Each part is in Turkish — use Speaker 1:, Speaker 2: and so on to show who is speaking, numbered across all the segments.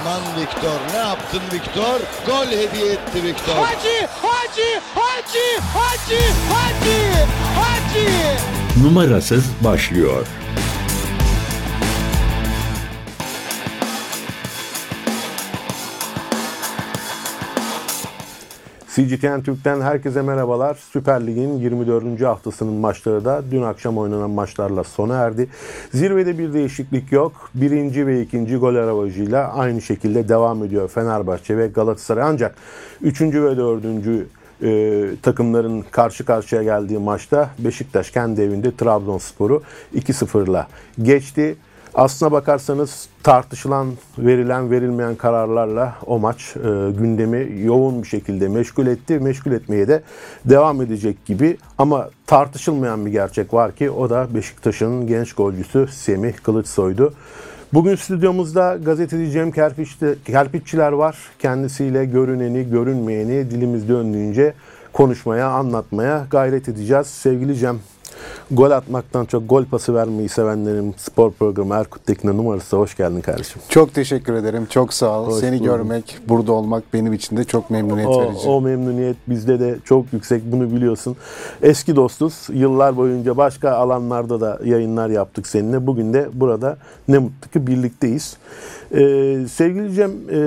Speaker 1: Aman Viktor ne yaptın Viktor? Gol hediye etti Viktor.
Speaker 2: Hacı, Hacı, Hacı, Hacı, Hacı, Hacı.
Speaker 3: Numarasız başlıyor.
Speaker 4: CGTN Türk'ten herkese merhabalar. Süper Lig'in 24. haftasının maçları da dün akşam oynanan maçlarla sona erdi. Zirvede bir değişiklik yok. Birinci ve ikinci gol aravajıyla aynı şekilde devam ediyor Fenerbahçe ve Galatasaray. Ancak üçüncü ve dördüncü e, takımların karşı karşıya geldiği maçta Beşiktaş kendi evinde Trabzonspor'u 2-0'la geçti. Aslına bakarsanız tartışılan, verilen, verilmeyen kararlarla o maç e, gündemi yoğun bir şekilde meşgul etti. Meşgul etmeye de devam edecek gibi. Ama tartışılmayan bir gerçek var ki o da Beşiktaş'ın genç golcüsü Semih Kılıçsoy'du. Bugün stüdyomuzda gazeteci Cem Kerpiç'te, Kerpiççiler var. Kendisiyle görüneni, görünmeyeni dilimiz döndüğünce konuşmaya, anlatmaya gayret edeceğiz. Sevgili Cem, Gol atmaktan çok gol pası vermeyi sevenlerin spor programı Erkut Tekin'e numarası. Hoş geldin kardeşim.
Speaker 5: Çok teşekkür ederim. Çok sağ ol.
Speaker 4: Hoş
Speaker 5: Seni
Speaker 4: bulduk.
Speaker 5: görmek, burada olmak benim için de çok memnuniyet
Speaker 4: O,
Speaker 5: verici.
Speaker 4: o memnuniyet bizde de çok yüksek bunu biliyorsun. Eski dostuz. Yıllar boyunca başka alanlarda da yayınlar yaptık seninle. Bugün de burada ne mutlu ki birlikteyiz. Ee, sevgili Cem e,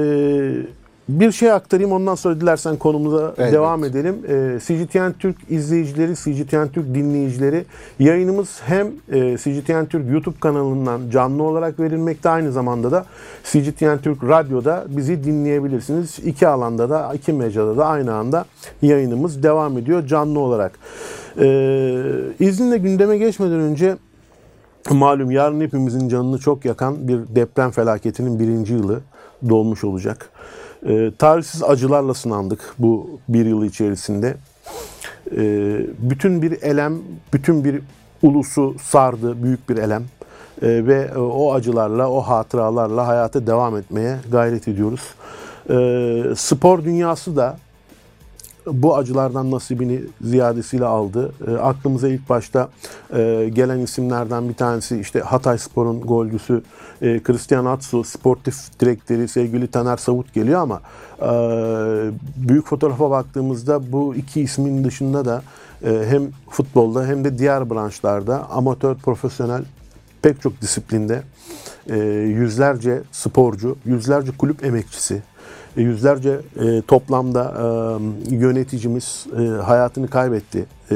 Speaker 4: bir şey aktarayım ondan sonra dilersen konumuza
Speaker 5: Elbette.
Speaker 4: devam edelim. Ee, CGTN Türk izleyicileri, CGTN Türk dinleyicileri yayınımız hem e, CGTN Türk YouTube kanalından canlı olarak verilmekte aynı zamanda da CGTN Türk Radyo'da bizi dinleyebilirsiniz. İki alanda da, iki mecrada da aynı anda yayınımız devam ediyor canlı olarak. Ee, izninle gündeme geçmeden önce Malum yarın hepimizin canını çok yakan bir deprem felaketinin birinci yılı dolmuş olacak. Ee, tarihsiz acılarla sınandık bu bir yıl içerisinde. Ee, bütün bir elem, bütün bir ulusu sardı, büyük bir elem. Ee, ve e, o acılarla, o hatıralarla hayata devam etmeye gayret ediyoruz. Ee, spor dünyası da bu acılardan nasibini ziyadesiyle aldı. E, aklımıza ilk başta e, gelen isimlerden bir tanesi işte Hatay Spor'un golcüsü e, Christian Atsu, sportif direktörü sevgili Taner Savut geliyor ama e, büyük fotoğrafa baktığımızda bu iki ismin dışında da e, hem futbolda hem de diğer branşlarda amatör, profesyonel pek çok disiplinde e, yüzlerce sporcu, yüzlerce kulüp emekçisi, yüzlerce e, toplamda e, yöneticimiz e, hayatını kaybetti e,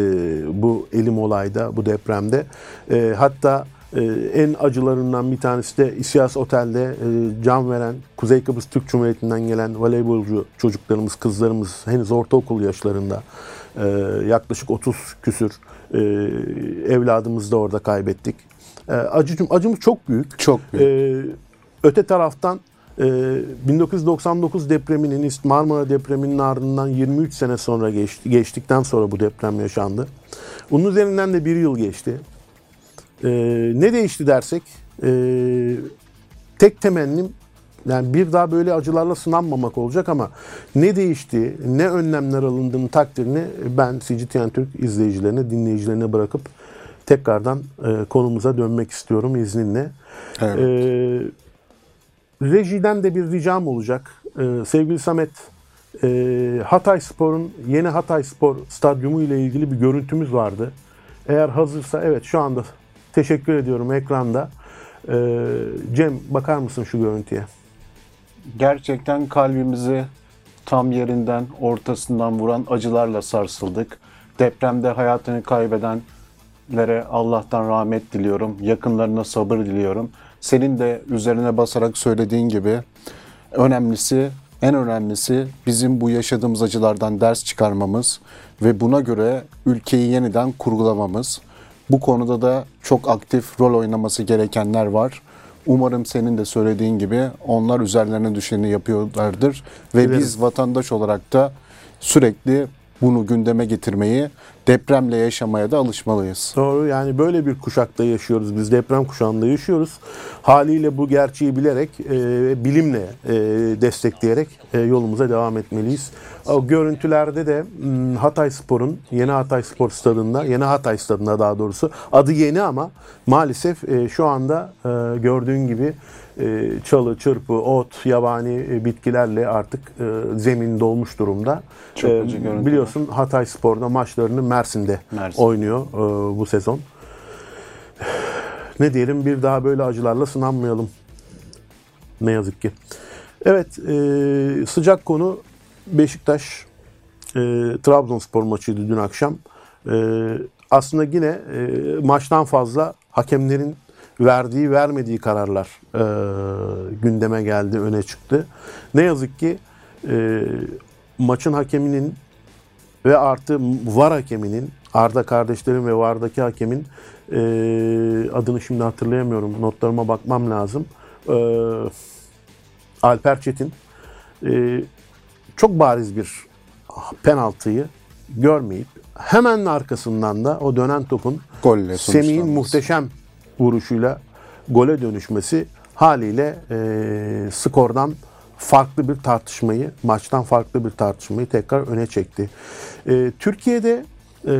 Speaker 4: bu elim olayda, bu depremde. E, hatta e, en acılarından bir tanesi de İsyas Otel'de e, can veren Kuzey Kıbrıs Türk Cumhuriyeti'nden gelen voleybolcu çocuklarımız, kızlarımız henüz ortaokul yaşlarında e, yaklaşık 30 küsür e, evladımızı da orada kaybettik. E, acım, acımız çok büyük.
Speaker 5: Çok büyük.
Speaker 4: Ee, öte taraftan e, 1999 depreminin İst- Marmara depreminin ardından 23 sene sonra geçti. Geçtikten sonra bu deprem yaşandı. Bunun üzerinden de bir yıl geçti. Ee, ne değişti dersek e, tek temennim yani bir daha böyle acılarla sınanmamak olacak ama ne değişti, ne önlemler alındığını takdirini ben CGTN Türk izleyicilerine, dinleyicilerine bırakıp tekrardan e, konumuza dönmek istiyorum izninle.
Speaker 5: Evet.
Speaker 4: Ee, rejiden de bir ricam olacak. Ee, sevgili Samet, e, Hatay Spor'un yeni Hatay Spor stadyumu ile ilgili bir görüntümüz vardı. Eğer hazırsa evet şu anda teşekkür ediyorum ekranda. Ee, Cem bakar mısın şu görüntüye?
Speaker 5: Gerçekten kalbimizi tam yerinden, ortasından vuran acılarla sarsıldık. Depremde hayatını kaybedenlere Allah'tan rahmet diliyorum. Yakınlarına sabır diliyorum. Senin de üzerine basarak söylediğin gibi önemlisi, en önemlisi bizim bu yaşadığımız acılardan ders çıkarmamız ve buna göre ülkeyi yeniden kurgulamamız. Bu konuda da çok aktif rol oynaması gerekenler var. Umarım senin de söylediğin gibi onlar üzerlerine düşeni yapıyorlardır ve
Speaker 4: Dilerim.
Speaker 5: biz vatandaş olarak da sürekli bunu gündeme getirmeyi, depremle yaşamaya da alışmalıyız.
Speaker 4: Doğru yani böyle bir kuşakta yaşıyoruz biz deprem kuşağında yaşıyoruz. Haliyle bu gerçeği bilerek e, bilimle e, destekleyerek e, yolumuza devam etmeliyiz. O görüntülerde de hmm, Hatay Spor'un Yeni Hatay Spor Stadında, Yeni Hatay Stadında daha doğrusu adı yeni ama maalesef e, şu anda e, gördüğün gibi e, çalı, çırpı, ot, yabani e, bitkilerle artık e, zemin dolmuş durumda.
Speaker 5: Çok
Speaker 4: E,
Speaker 5: acı görüntüler.
Speaker 4: Biliyorsun Hatay Spor'da maçlarını Mersin'de
Speaker 5: Mersin.
Speaker 4: oynuyor e, bu sezon. Ne diyelim bir daha böyle acılarla sınanmayalım. Ne yazık ki. Evet e, sıcak konu Beşiktaş e, Trabzonspor maçıydı dün akşam. E, aslında yine e, maçtan fazla hakemlerin verdiği vermediği kararlar e, gündeme geldi öne çıktı. Ne yazık ki e, maçın hakeminin ve artı VAR hakeminin Arda kardeşlerin ve VAR'daki hakemin e, adını şimdi hatırlayamıyorum. Notlarıma bakmam lazım. E, Alper Çetin e, çok bariz bir penaltıyı görmeyip hemen arkasından da o dönen topun
Speaker 5: Golle
Speaker 4: Semih'in muhteşem vuruşuyla gole dönüşmesi haliyle e, skordan farklı bir tartışmayı, maçtan farklı bir tartışmayı tekrar öne çekti. E, Türkiye'de e,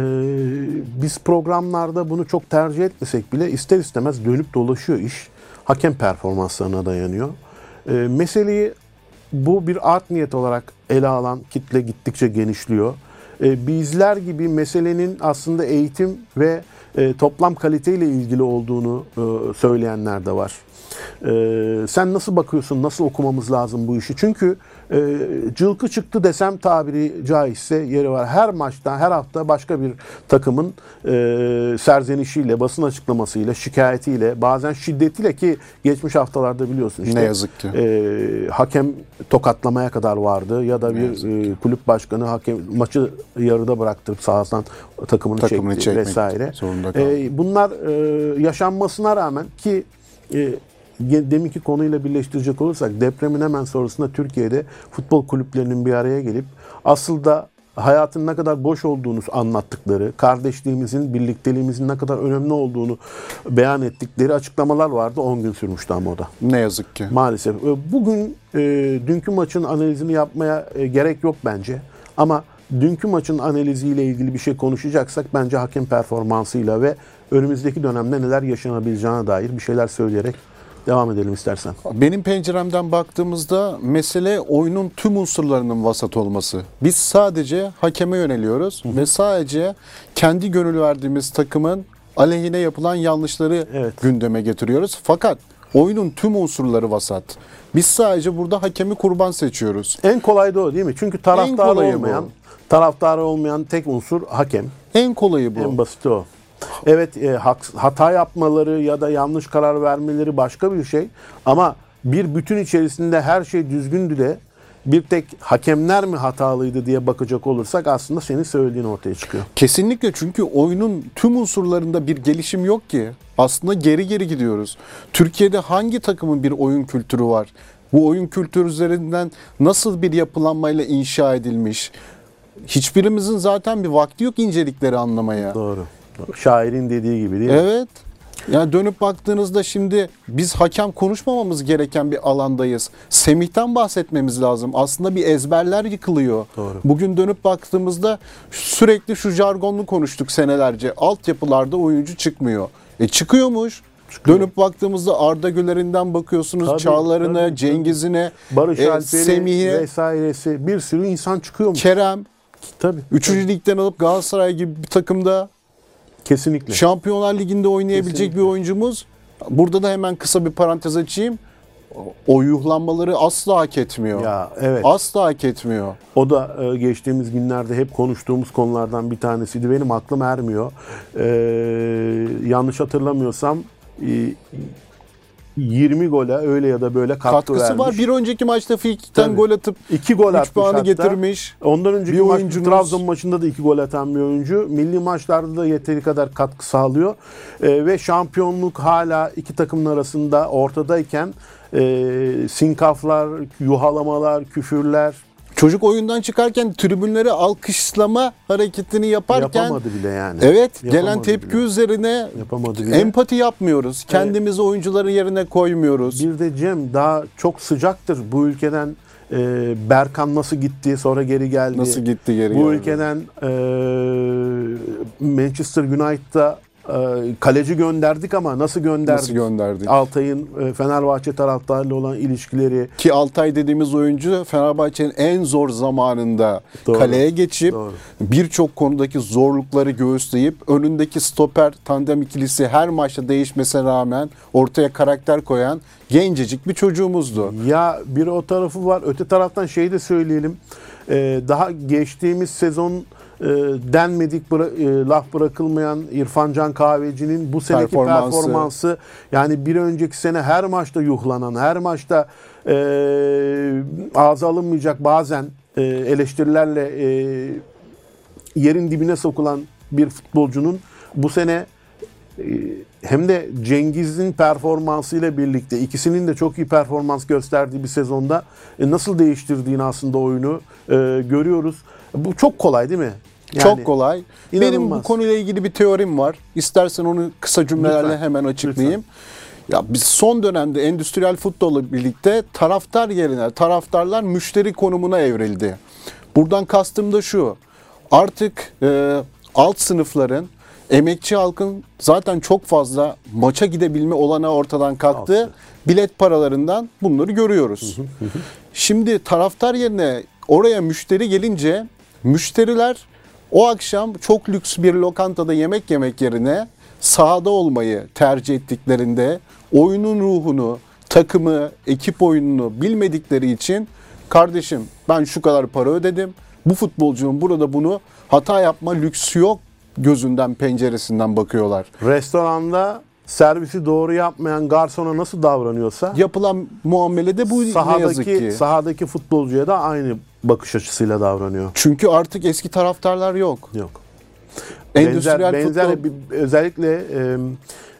Speaker 4: biz programlarda bunu çok tercih etmesek bile ister istemez dönüp dolaşıyor iş. Hakem performanslarına dayanıyor. E, meseleyi bu bir art niyet olarak ele alan kitle gittikçe genişliyor. E, bizler gibi meselenin aslında eğitim ve e, toplam kaliteyle ilgili olduğunu e, söyleyenler de var. E, sen nasıl bakıyorsun, nasıl okumamız lazım bu işi? Çünkü e, cılkı çıktı desem tabiri caizse yeri var. Her maçta, her hafta başka bir takımın e, serzenişiyle, basın açıklamasıyla, şikayetiyle, bazen şiddetiyle ki geçmiş haftalarda biliyorsun işte
Speaker 5: Ne yazık ki.
Speaker 4: e, hakem tokatlamaya kadar vardı ya da bir e, kulüp başkanı hakem maçı yarıda bıraktırıp sahadan takımını,
Speaker 5: Takımını
Speaker 4: çekti
Speaker 5: çekmek
Speaker 4: vesaire.
Speaker 5: zorunda kaldı.
Speaker 4: E, bunlar e, yaşanmasına rağmen ki e, deminki konuyla birleştirecek olursak depremin hemen sonrasında Türkiye'de futbol kulüplerinin bir araya gelip asıl da hayatın ne kadar boş olduğunu anlattıkları, kardeşliğimizin, birlikteliğimizin ne kadar önemli olduğunu beyan ettikleri açıklamalar vardı. 10 gün sürmüştü ama o da.
Speaker 5: Ne yazık ki.
Speaker 4: Maalesef. E, Bugün e, dünkü maçın analizini yapmaya e, gerek yok bence. Ama dünkü maçın analiziyle ilgili bir şey konuşacaksak bence hakem performansıyla ve önümüzdeki dönemde neler yaşanabileceğine dair bir şeyler söyleyerek devam edelim istersen.
Speaker 5: Benim penceremden baktığımızda mesele oyunun tüm unsurlarının vasat olması. Biz sadece hakeme yöneliyoruz ve sadece kendi gönül verdiğimiz takımın aleyhine yapılan yanlışları
Speaker 4: Evet.
Speaker 5: gündeme getiriyoruz. Fakat oyunun tüm unsurları vasat. Biz sadece burada hakemi kurban seçiyoruz.
Speaker 4: En kolay da o değil mi? Çünkü taraftarı
Speaker 5: kolayı bu.
Speaker 4: olmayan, taraftarı olmayan tek unsur hakem.
Speaker 5: En kolayı bu.
Speaker 4: En basiti o. Evet e, hata yapmaları ya da yanlış karar vermeleri başka bir şey. Ama bir bütün içerisinde her şey düzgündü de bir tek hakemler mi hatalıydı diye bakacak olursak aslında senin söylediğin ortaya çıkıyor.
Speaker 5: Kesinlikle çünkü oyunun tüm unsurlarında bir gelişim yok ki. Aslında geri geri gidiyoruz. Türkiye'de hangi takımın bir oyun kültürü var? Bu oyun kültürü üzerinden nasıl bir yapılanmayla inşa edilmiş? Hiçbirimizin zaten bir vakti yok incelikleri anlamaya.
Speaker 4: Doğru. Şairin dediği gibi değil mi?
Speaker 5: Evet. Yani dönüp baktığınızda şimdi biz hakem konuşmamamız gereken bir alandayız. Semih'ten bahsetmemiz lazım. Aslında bir ezberler yıkılıyor.
Speaker 4: Doğru.
Speaker 5: Bugün dönüp baktığımızda sürekli şu jargonlu konuştuk senelerce. Altyapılarda oyuncu çıkmıyor. E çıkıyormuş. Dönüp baktığımızda Arda Güler'inden bakıyorsunuz,
Speaker 4: Tabii,
Speaker 5: Çağlar'ına,
Speaker 4: tabii, tabii.
Speaker 5: Cengiz'ine,
Speaker 4: Barış
Speaker 5: e, Semih'e,
Speaker 4: vesairesi bir sürü insan çıkıyormuş.
Speaker 5: Kerem.
Speaker 4: Tabii.
Speaker 5: Üçüncü ligden alıp Galatasaray gibi bir takımda
Speaker 4: Kesinlikle.
Speaker 5: Şampiyonlar Ligi'nde oynayabilecek
Speaker 4: Kesinlikle.
Speaker 5: bir oyuncumuz. Burada da hemen kısa bir parantez açayım. O yuhlanmaları asla hak etmiyor.
Speaker 4: Ya evet.
Speaker 5: Asla hak etmiyor.
Speaker 4: O da e, geçtiğimiz günlerde hep konuştuğumuz konulardan bir tanesiydi. Benim aklım ermiyor. Ee, yanlış hatırlamıyorsam e, 20 gole öyle ya da böyle katkı
Speaker 5: Katkısı
Speaker 4: vermiş.
Speaker 5: var. Bir önceki maçta Fik'ten
Speaker 4: Tabii.
Speaker 5: gol atıp
Speaker 4: İki gol
Speaker 5: 3
Speaker 4: atmış
Speaker 5: puanı
Speaker 4: hatta.
Speaker 5: getirmiş.
Speaker 4: Ondan önceki
Speaker 5: Bir
Speaker 4: maç
Speaker 5: oyuncunuz-
Speaker 4: Trabzon maçında da iki gol atan bir oyuncu. Milli maçlarda da yeteri kadar katkı sağlıyor. Ee, ve şampiyonluk hala iki takımın arasında ortadayken e, sinkaflar, yuhalamalar, küfürler,
Speaker 5: Çocuk oyundan çıkarken tribünleri alkışlama hareketini yaparken
Speaker 4: Yapamadı bile yani.
Speaker 5: Evet,
Speaker 4: Yapamadı
Speaker 5: gelen tepki
Speaker 4: bile.
Speaker 5: üzerine
Speaker 4: Yapamadı bile.
Speaker 5: empati yapmıyoruz. Kendimizi oyuncuların yerine koymuyoruz.
Speaker 4: Bir de Cem daha çok sıcaktır bu ülkeden e, Berkan nasıl gitti sonra geri geldi.
Speaker 5: Nasıl gitti geri
Speaker 4: Bu
Speaker 5: geldi?
Speaker 4: ülkeden e, Manchester United'da kaleci gönderdik ama nasıl gönderdik?
Speaker 5: Nasıl gönderdik?
Speaker 4: Altay'ın e, Fenerbahçe taraftarıyla olan ilişkileri
Speaker 5: Ki Altay dediğimiz oyuncu Fenerbahçe'nin en zor zamanında
Speaker 4: Doğru.
Speaker 5: kaleye geçip birçok konudaki zorlukları göğüsleyip önündeki stoper tandem ikilisi her maçta değişmesine rağmen ortaya karakter koyan gencecik bir çocuğumuzdu.
Speaker 4: Ya bir o tarafı var. Öte taraftan şey de söyleyelim. Ee, daha geçtiğimiz sezon e, denmedik bıra- e, laf bırakılmayan İrfan Can Kahveci'nin bu seneki
Speaker 5: Performansı.
Speaker 4: performansı. yani bir önceki sene her maçta yuhlanan, her maçta e, ağza alınmayacak bazen e, eleştirilerle e, yerin dibine sokulan bir futbolcunun bu sene e, hem de Cengiz'in performansıyla birlikte ikisinin de çok iyi performans gösterdiği bir sezonda e, nasıl değiştirdiğini aslında oyunu e, görüyoruz. Bu çok kolay değil mi? Yani
Speaker 5: Çok kolay. Benim bu
Speaker 4: inanılmaz.
Speaker 5: konuyla ilgili bir teorim var. İstersen onu kısa cümlelerle
Speaker 4: Lütfen.
Speaker 5: hemen açıklayayım. Ya biz son dönemde endüstriyel futbolla birlikte taraftar yerine taraftarlar müşteri konumuna evrildi. Buradan kastım da şu. Artık e, alt sınıfların emekçi halkın zaten çok fazla maça gidebilme olanağı ortadan kalktı. Bilet paralarından bunları görüyoruz. Şimdi taraftar yerine oraya müşteri gelince müşteriler o akşam çok lüks bir lokantada yemek yemek yerine sahada olmayı tercih ettiklerinde oyunun ruhunu, takımı, ekip oyununu bilmedikleri için kardeşim ben şu kadar para ödedim. Bu futbolcunun burada bunu hata yapma lüksü yok gözünden penceresinden bakıyorlar.
Speaker 4: restoranda servisi doğru yapmayan garsona nasıl davranıyorsa
Speaker 5: Yapılan muamelede bu ne yazık
Speaker 4: sahadaki
Speaker 5: ki.
Speaker 4: sahadaki futbolcuya da aynı bakış açısıyla davranıyor.
Speaker 5: Çünkü artık eski taraftarlar yok.
Speaker 4: Yok.
Speaker 5: Endüstriyel
Speaker 4: benzer, benzer
Speaker 5: futbol
Speaker 4: bir- özellikle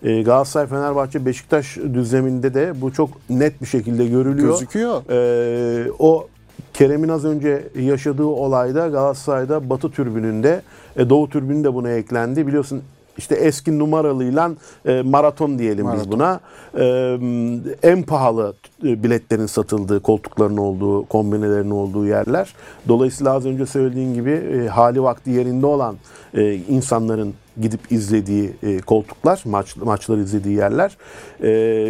Speaker 4: e, e, Galatasaray, Fenerbahçe, Beşiktaş düzleminde de bu çok net bir şekilde görülüyor.
Speaker 5: gözüküyor.
Speaker 4: E, o Kerem'in az önce yaşadığı olayda Galatasaray'da Batı türbününde e, Doğu türbünü de buna eklendi. Biliyorsun işte eski numaralıyla e, maraton diyelim biz
Speaker 5: Maraton.
Speaker 4: buna. E, en pahalı e, biletlerin satıldığı, koltukların olduğu, kombinelerin olduğu yerler. Dolayısıyla az önce söylediğin gibi e, hali vakti yerinde olan e, insanların gidip izlediği e, koltuklar, maç maçları izlediği yerler E,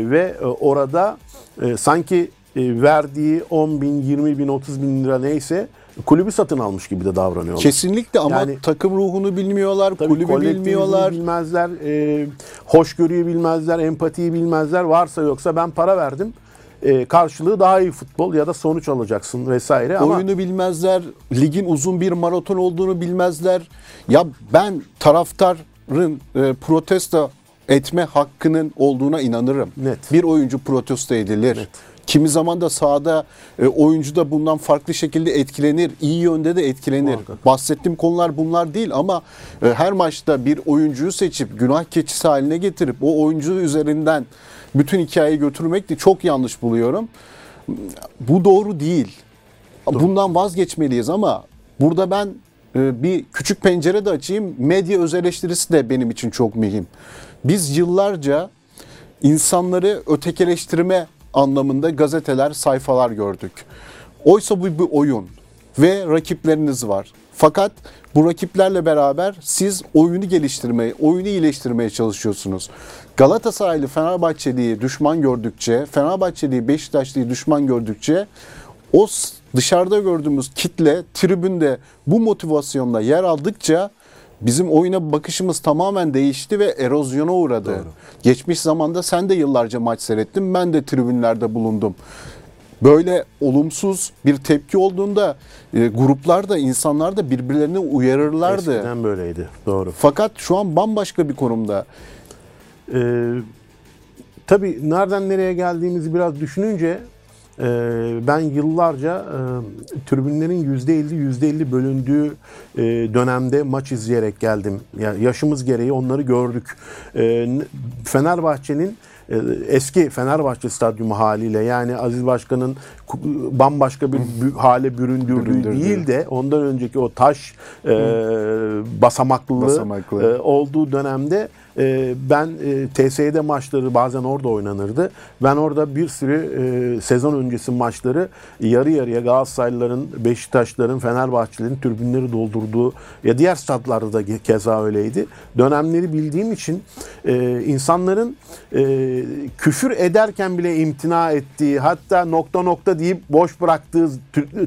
Speaker 4: ve e, orada e, sanki e, verdiği 10 bin, 20 bin, 30 bin lira neyse kulübü satın almış gibi de davranıyorlar.
Speaker 5: Kesinlikle ama
Speaker 4: Yani-
Speaker 5: takım ruhunu bilmiyorlar, kulübü bilmiyorlar.
Speaker 4: bilmezler, e, hoşgörüyü bilmezler, empatiyi bilmezler. Varsa yoksa ben para verdim. E, karşılığı daha iyi futbol ya da sonuç alacaksın vesaire ama
Speaker 5: Oyunu bilmezler, ligin uzun bir maraton olduğunu bilmezler. Ya ben taraftarın e, protesto etme hakkının olduğuna inanırım.
Speaker 4: Net.
Speaker 5: Bir oyuncu protesto edilir. Kimi zaman da sahada e, oyuncu da bundan farklı şekilde etkilenir. iyi yönde de etkilenir.
Speaker 4: Muhakkak.
Speaker 5: Bahsettiğim konular bunlar değil ama e, her maçta bir oyuncuyu seçip günah keçisi haline getirip o oyuncu üzerinden bütün hikayeyi götürmek de çok yanlış buluyorum. Bu doğru değil. Bundan vazgeçmeliyiz ama burada ben e, bir küçük pencere de açayım. Medya öz eleştirisi de benim için çok mühim. Biz yıllarca insanları ötekileştirme anlamında gazeteler, sayfalar gördük. Oysa bu bir oyun ve rakipleriniz var. Fakat bu rakiplerle beraber siz oyunu geliştirmeye, oyunu iyileştirmeye çalışıyorsunuz. Galatasaraylı Fenerbahçeli'yi düşman gördükçe, Fenerbahçeli'yi Beşiktaşlı'yı düşman gördükçe o dışarıda gördüğümüz kitle tribünde bu motivasyonla yer aldıkça bizim oyuna bakışımız tamamen değişti ve erozyona uğradı. Geçmiş zamanda sen de yıllarca maç seyrettin, ben de tribünlerde bulundum. Böyle olumsuz bir tepki olduğunda e, gruplar da insanlar da birbirlerini uyarırlardı.
Speaker 4: eskiden böyleydi. Doğru.
Speaker 5: Fakat şu an bambaşka bir konumda.
Speaker 4: Ee, tabii nereden nereye geldiğimizi biraz düşününce ben yıllarca e, tribünlerin %50 %50 bölündüğü e, dönemde maç izleyerek geldim. Yani yaşımız gereği onları gördük. E, n- Fenerbahçe'nin e, eski Fenerbahçe stadyumu haliyle yani Aziz Başkan'ın bambaşka bir hale büründürdüğü değil de ondan önceki o taş e, basamaklı,
Speaker 5: Basamaklı.
Speaker 4: e, olduğu dönemde e, ben e, TSE'de maçları bazen orada oynanırdı. Ben orada bir sürü e, sezon öncesi maçları yarı yarıya Galatasaraylıların, Beşiktaşların, Fenerbahçelerin türbünleri doldurduğu ya diğer stadlarda da keza öyleydi. Dönemleri bildiğim için e, insanların e, küfür ederken bile imtina ettiği hatta nokta nokta deyip boş bıraktığı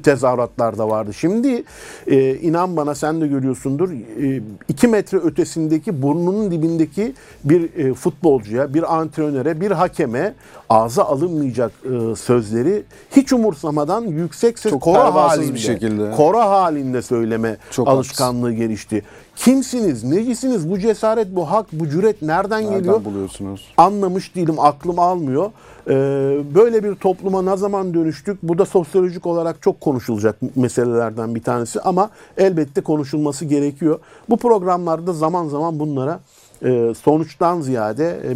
Speaker 4: tezahüratlar da vardı. Şimdi e, inan bana sen de görüyorsundur e, iki metre ötesindeki burnunun dibindeki bir e, futbolcuya, bir antrenöre, bir hakeme ağza alınmayacak e, sözleri hiç umursamadan yüksek ses
Speaker 5: Çok
Speaker 4: koro
Speaker 5: pervasız bir
Speaker 4: halinde,
Speaker 5: şekilde.
Speaker 4: koro halinde söyleme
Speaker 5: Çok
Speaker 4: alışkanlığı gelişti. Kimsiniz, necisiniz, bu cesaret, bu hak, bu cüret nereden,
Speaker 5: Nereden
Speaker 4: geliyor?
Speaker 5: buluyorsunuz?
Speaker 4: anlamış değilim, aklım almıyor. Ee, böyle bir topluma ne zaman dönüştük? Bu da sosyolojik olarak çok konuşulacak meselelerden bir tanesi ama elbette konuşulması gerekiyor. Bu programlarda zaman zaman bunlara e, sonuçtan ziyade e,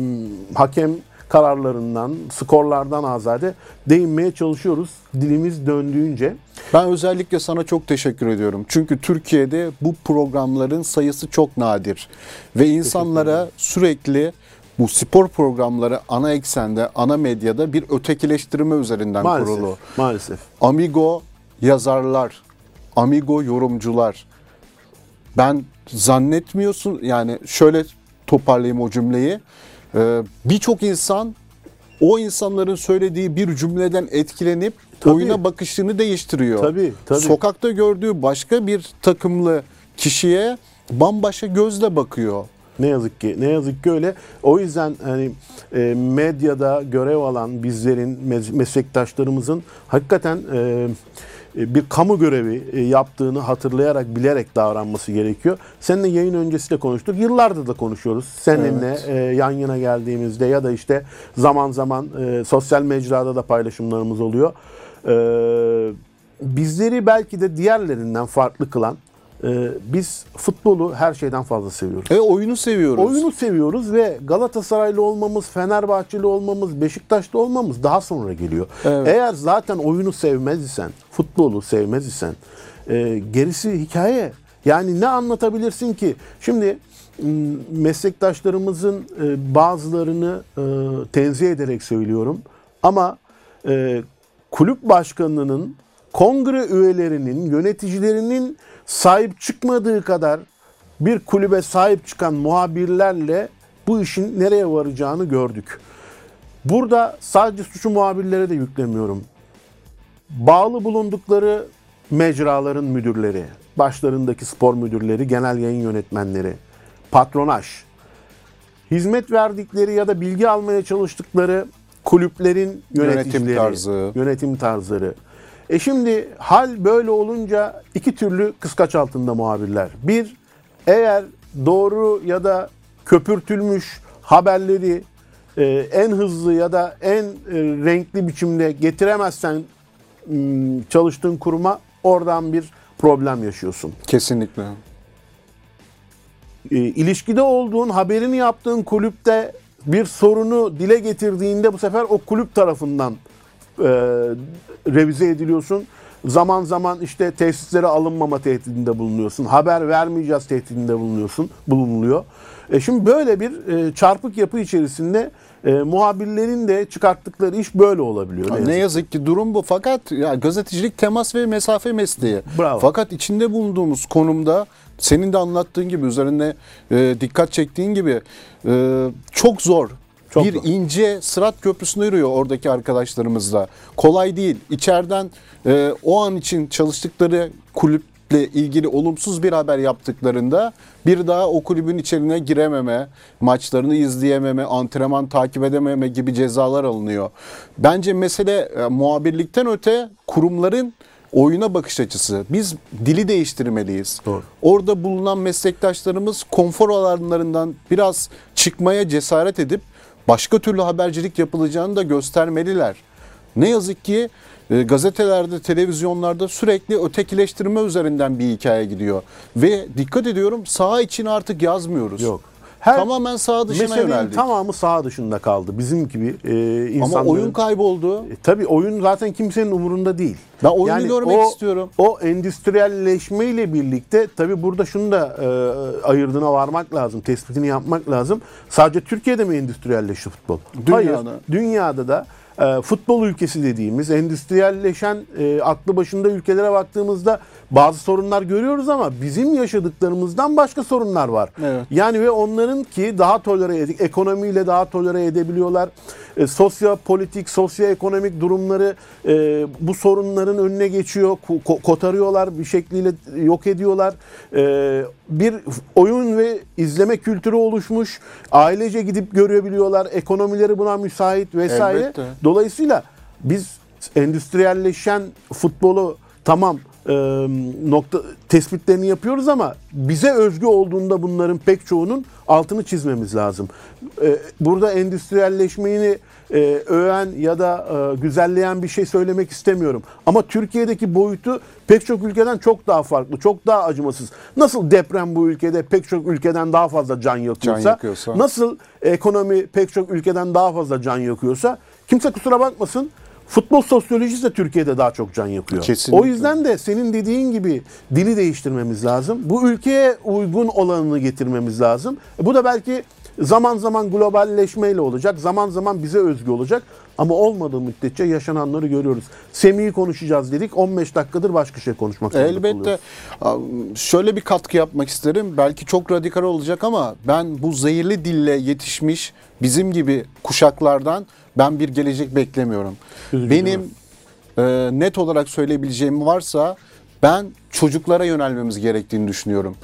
Speaker 4: hakem kararlarından, skorlardan azade değinmeye çalışıyoruz dilimiz döndüğünce.
Speaker 5: Ben özellikle sana çok teşekkür ediyorum. Çünkü Türkiye'de bu programların sayısı çok nadir. Ve insanlara sürekli bu spor programları ana eksende, ana medyada bir ötekileştirme üzerinden
Speaker 4: Maalesef.
Speaker 5: kurulu.
Speaker 4: Maalesef.
Speaker 5: Amigo yazarlar, amigo yorumcular. Ben zannetmiyorsun yani şöyle toparlayayım o cümleyi. Ee, Birçok insan o insanların söylediği bir cümleden etkilenip
Speaker 4: Tabii.
Speaker 5: oyuna bakışını değiştiriyor.
Speaker 4: Tabii, tabii.
Speaker 5: Sokakta gördüğü başka bir takımlı kişiye bambaşka gözle bakıyor.
Speaker 4: Ne yazık ki ne yazık ki öyle. O yüzden hani e, medyada görev alan bizlerin me- meslektaşlarımızın hakikaten e, bir kamu görevi e, yaptığını hatırlayarak bilerek davranması gerekiyor. Seninle yayın öncesi de konuştuk. Yıllardır da konuşuyoruz. Seninle e, yan yana geldiğimizde ya da işte zaman zaman e, sosyal mecrada da paylaşımlarımız oluyor. E, bizleri belki de diğerlerinden farklı kılan e, biz futbolu her şeyden fazla seviyoruz.
Speaker 5: E oyunu seviyoruz.
Speaker 4: Oyunu seviyoruz ve Galatasaraylı olmamız, Fenerbahçeli olmamız, Beşiktaşlı olmamız daha sonra geliyor.
Speaker 5: Evet.
Speaker 4: Eğer zaten oyunu sevmez isen, futbolu sevmez isen e, gerisi hikaye. Yani ne anlatabilirsin ki? Şimdi meslektaşlarımızın e, bazılarını e, tenzih ederek söylüyorum ama e, kulüp başkanının, kongre üyelerinin, yöneticilerinin sahip çıkmadığı kadar bir kulübe sahip çıkan muhabirlerle bu işin nereye varacağını gördük. Burada sadece suçu muhabirlere de yüklemiyorum. Bağlı bulundukları mecraların müdürleri, başlarındaki spor müdürleri, genel yayın yönetmenleri, patronaj, hizmet verdikleri ya da bilgi almaya çalıştıkları kulüplerin yöneticileri,
Speaker 5: tarzı.
Speaker 4: yönetim tarzları. E şimdi hal böyle olunca iki türlü kıskaç altında muhabirler. Bir, eğer doğru ya da köpürtülmüş haberleri e, en hızlı ya da en e, renkli biçimde getiremezsen m, çalıştığın kuruma oradan bir problem yaşıyorsun
Speaker 5: Kesinlikle.
Speaker 4: e, ilişkide olduğun, haberini yaptığın kulüpte bir sorunu dile getirdiğinde bu sefer o kulüp tarafından revize ediliyorsun. Zaman zaman işte tesislere alınmama tehdidinde bulunuyorsun. Haber vermeyeceğiz tehdidinde bulunuyorsun, bulunuluyor. E şimdi böyle bir e, çarpık yapı içerisinde e, muhabirlerin de çıkarttıkları iş böyle olabiliyor. Ne
Speaker 5: Ne
Speaker 4: yazık.
Speaker 5: yazık ki durum bu. Fakat ya gazetecilik temas ve mesafe mesleği.
Speaker 4: Bravo.
Speaker 5: Fakat içinde bulunduğumuz konumda senin de anlattığın gibi üzerine e, dikkat çektiğin gibi e, çok zor.
Speaker 4: Çok
Speaker 5: bir
Speaker 4: zor.
Speaker 5: ince sırat köprüsünde yürüyor oradaki arkadaşlarımızla. Kolay değil. İçeriden e, o an için çalıştıkları kulüple ilgili olumsuz bir haber yaptıklarında bir daha o kulübün içerine girememe, maçlarını izleyememe, antrenman takip edememe gibi cezalar alınıyor. Bence mesele e, muhabirlikten öte kurumların oyuna bakış açısı. Biz dili değiştirmeliyiz.
Speaker 4: Doğru.
Speaker 5: Orada bulunan meslektaşlarımız konfor alanlarından biraz çıkmaya cesaret edip başka türlü habercilik yapılacağını da göstermeliler. Ne yazık ki e, gazetelerde, televizyonlarda sürekli ötekileştirme üzerinden bir hikaye gidiyor. Ve dikkat ediyorum saha için artık yazmıyoruz.
Speaker 4: Yok. Her
Speaker 5: Tamamen sağ dışına yöneldik.
Speaker 4: tamamı sağ dışında kaldı. Bizim gibi e, insanların.
Speaker 5: Ama oyun kayboldu.
Speaker 4: E, Tabii oyun zaten kimsenin umurunda değil.
Speaker 5: Ben oyunu görmek istiyorum.
Speaker 4: O endüstriyelleşme ile birlikte tabii burada şunu da e, ayırdığına varmak lazım, tespitini yapmak lazım. Sadece Türkiye'de mi endüstriyelleşti futbol? Hayır.
Speaker 5: Dünyada.
Speaker 4: Dünyada da e, futbol ülkesi dediğimiz endüstriyelleşen e, aklı başında ülkelere baktığımızda bazı sorunlar görüyoruz ama bizim yaşadıklarımızdan başka sorunlar var.
Speaker 5: Evet.
Speaker 4: Yani ve onların ki daha tolere edip ekonomiyle daha tolere edebiliyorlar. E, sosyopolitik, sosyoekonomik durumları e, bu sorunların önüne geçiyor, ko- kotarıyorlar, bir şekliyle yok ediyorlar. E, bir oyun ve izleme kültürü oluşmuş. Ailece gidip görebiliyorlar. Ekonomileri buna müsait vesaire.
Speaker 5: Elbette.
Speaker 4: Dolayısıyla biz endüstriyelleşen futbolu tamam e, nokta tespitlerini yapıyoruz ama bize özgü olduğunda bunların pek çoğunun altını çizmemiz lazım. E, burada endüstriyelleşmeyi e, öven ya da e, güzelleyen bir şey söylemek istemiyorum. Ama Türkiye'deki boyutu pek çok ülkeden çok daha farklı, çok daha acımasız. Nasıl deprem bu ülkede pek çok ülkeden daha fazla can yakıyorsa,
Speaker 5: Can yakıyorsa.
Speaker 4: nasıl ekonomi pek çok ülkeden daha fazla can yakıyorsa kimse kusura bakmasın futbol sosyolojisi de Türkiye'de daha çok can yakıyor.
Speaker 5: Kesinlikle.
Speaker 4: O yüzden de senin dediğin gibi dili değiştirmemiz lazım. Bu ülkeye uygun olanını getirmemiz lazım. E, Bu da belki zaman zaman globalleşmeyle olacak, zaman zaman bize özgü olacak. Ama olmadığı müddetçe yaşananları görüyoruz. Semih'i konuşacağız dedik. 15 dakikadır başka şey konuşmak zorunda
Speaker 5: Elbette. Şöyle bir katkı yapmak isterim. Belki çok radikal olacak ama ben bu zehirli dille yetişmiş bizim gibi kuşaklardan ben bir gelecek beklemiyorum.
Speaker 4: Üzücü
Speaker 5: Benim e, net olarak söyleyebileceğim varsa ben çocuklara yönelmemiz gerektiğini düşünüyorum.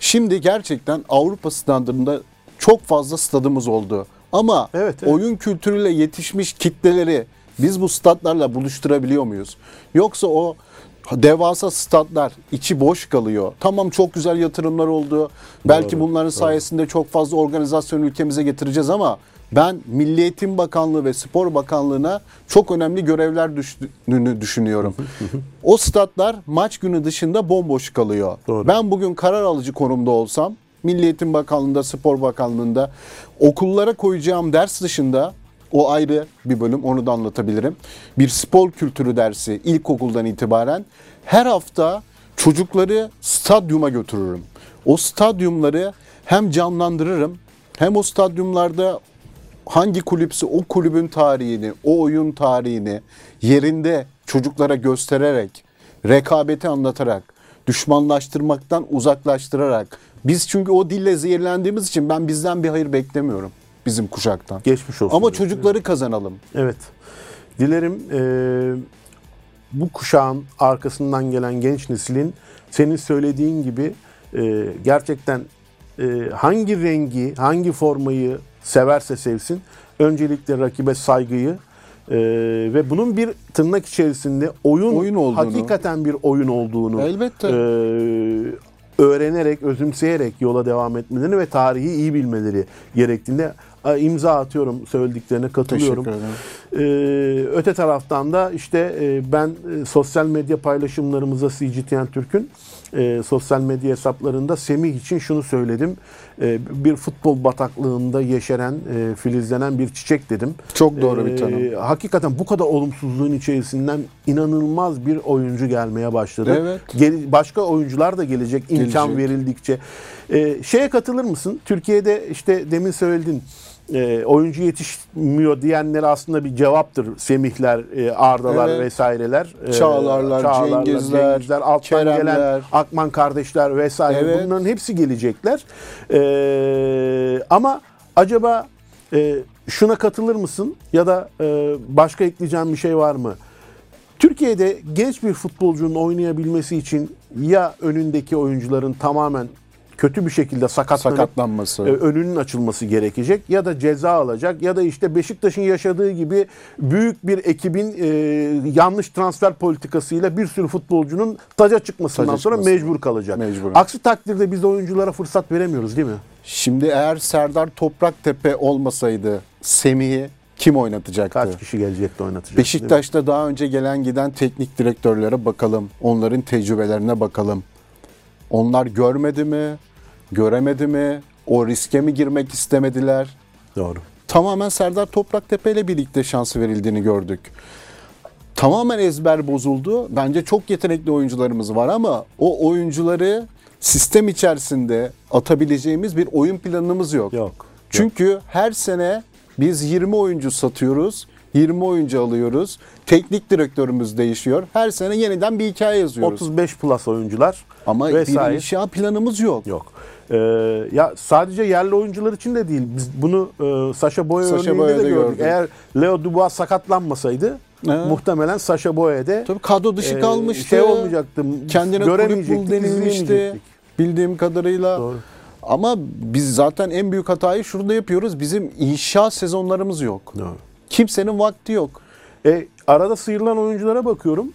Speaker 5: Şimdi gerçekten Avrupa standartında çok fazla stadımız oldu. Ama
Speaker 4: Evet, evet.
Speaker 5: oyun kültürüyle yetişmiş kitleleri biz bu statlarla buluşturabiliyor muyuz? Yoksa o devasa statlar içi boş kalıyor. Tamam çok güzel yatırımlar oldu. Belki bunların sayesinde çok fazla organizasyon ülkemize getireceğiz ama ben Milli Eğitim Bakanlığı ve Spor Bakanlığı'na çok önemli görevler düştüğünü düşünüyorum. o statlar maç günü dışında bomboş kalıyor.
Speaker 4: Doğru.
Speaker 5: Ben bugün karar alıcı konumda olsam Milli Eğitim Bakanlığı'nda, Spor Bakanlığı'nda okullara koyacağım ders dışında o ayrı bir bölüm onu da anlatabilirim. Bir spor kültürü dersi ilkokuldan itibaren her hafta çocukları stadyuma götürürüm. O stadyumları hem canlandırırım hem o stadyumlarda hangi kulüpse o kulübün tarihini, o oyun tarihini yerinde çocuklara göstererek, rekabeti anlatarak, düşmanlaştırmaktan uzaklaştırarak biz çünkü o dille zehirlendiğimiz için ben bizden bir hayır beklemiyorum bizim kuşaktan.
Speaker 4: Geçmiş olsun.
Speaker 5: Ama
Speaker 4: diyorum.
Speaker 5: çocukları kazanalım.
Speaker 4: Evet. Dilerim e, bu kuşağın arkasından gelen genç neslin senin söylediğin gibi e, gerçekten e, hangi rengi, hangi formayı severse sevsin öncelikle rakibe saygıyı e, ve bunun bir tırnak içerisinde oyun,
Speaker 5: Oyun olduğunu.
Speaker 4: hakikaten bir oyun olduğunu
Speaker 5: Elbette.
Speaker 4: e, öğrenerek, özümseyerek yola devam etmelerini ve tarihi iyi bilmeleri gerektiğinde imza atıyorum söylediklerine katılıyorum. Ee, öte taraftan da işte e, ben e, sosyal medya paylaşımlarımıza CGTN Türk'ün e, sosyal medya hesaplarında Semih için şunu söyledim. E, bir futbol bataklığında yeşeren, e, filizlenen bir çiçek dedim.
Speaker 5: Çok doğru bir
Speaker 4: Ee,
Speaker 5: tanım.
Speaker 4: Hakikaten bu kadar olumsuzluğun içerisinden inanılmaz bir oyuncu gelmeye başladı.
Speaker 5: Evet.
Speaker 4: Gel- başka oyuncular da gelecek imkan
Speaker 5: Gelecek.
Speaker 4: verildikçe. Ee, şeye katılır mısın? Türkiye'de işte demin söyledin e, oyuncu yetişmiyor diyenlere aslında bir cevaptır. Semihler, e, Ardalar
Speaker 5: Evet.
Speaker 4: vesaireler. e,
Speaker 5: Çağlarlar, Cengizler,
Speaker 4: alttan
Speaker 5: Keremler.
Speaker 4: gelen Akman kardeşler vesaire.
Speaker 5: Evet.
Speaker 4: Bunların hepsi gelecekler. Ee, ama acaba e, şuna katılır mısın? Ya da e, başka ekleyeceğim bir şey var mı? Türkiye'de genç bir futbolcunun oynayabilmesi için ya önündeki oyuncuların tamamen kötü bir şekilde sakatlanıp
Speaker 5: Sakatlanması.
Speaker 4: e, önünün açılması gerekecek ya da ceza alacak ya da işte Beşiktaş'ın yaşadığı gibi büyük bir ekibin e, yanlış transfer politikasıyla bir sürü futbolcunun taca çıkmasından
Speaker 5: Taca
Speaker 4: sonra
Speaker 5: çıkması.
Speaker 4: mecbur kalacak.
Speaker 5: Mecburen.
Speaker 4: Aksi takdirde biz oyunculara fırsat veremiyoruz değil mi?
Speaker 5: Şimdi eğer Serdar Topraktepe olmasaydı Semih'i kim oynatacaktı?
Speaker 4: Kaç kişi gelecekti oynatacak?
Speaker 5: Beşiktaş'ta daha önce gelen giden teknik direktörlere bakalım. Onların tecrübelerine bakalım. Onlar görmedi mi? Göremedi mi? O riske mi girmek istemediler?
Speaker 4: Doğru.
Speaker 5: Tamamen Serdar Topraktepe ile birlikte şansı verildiğini gördük. Tamamen ezber bozuldu. Bence çok yetenekli oyuncularımız var ama o oyuncuları sistem içerisinde atabileceğimiz bir oyun planımız yok.
Speaker 4: Yok.
Speaker 5: Çünkü her sene biz 20 oyuncu satıyoruz. 20 oyuncu alıyoruz. Teknik direktörümüz değişiyor. Her sene yeniden bir hikaye yazıyoruz.
Speaker 4: 35 plus oyuncular
Speaker 5: Ama
Speaker 4: vesaire.
Speaker 5: bir inşa planımız yok.
Speaker 4: Yok. Ee, ya sadece yerli oyuncular için de değil. Biz bunu e, Sasha Boye
Speaker 5: Sacha
Speaker 4: örneğinde
Speaker 5: Boye'de
Speaker 4: de gördük.
Speaker 5: gördük.
Speaker 4: Eğer Leo Dubois sakatlanmasaydı
Speaker 5: Evet.
Speaker 4: muhtemelen Sasha Boye'de
Speaker 5: Tabii kadro dışı
Speaker 4: e,
Speaker 5: kalmıştı.
Speaker 4: Şey olmayacaktı.
Speaker 5: Kendine kulüp bul denilmişti. Bildiğim kadarıyla.
Speaker 4: Doğru.
Speaker 5: Ama biz zaten en büyük hatayı şurada yapıyoruz. Bizim inşa sezonlarımız yok.
Speaker 4: Doğru.
Speaker 5: Kimsenin vakti yok.
Speaker 4: E, arada sıyrılan oyunculara bakıyorum.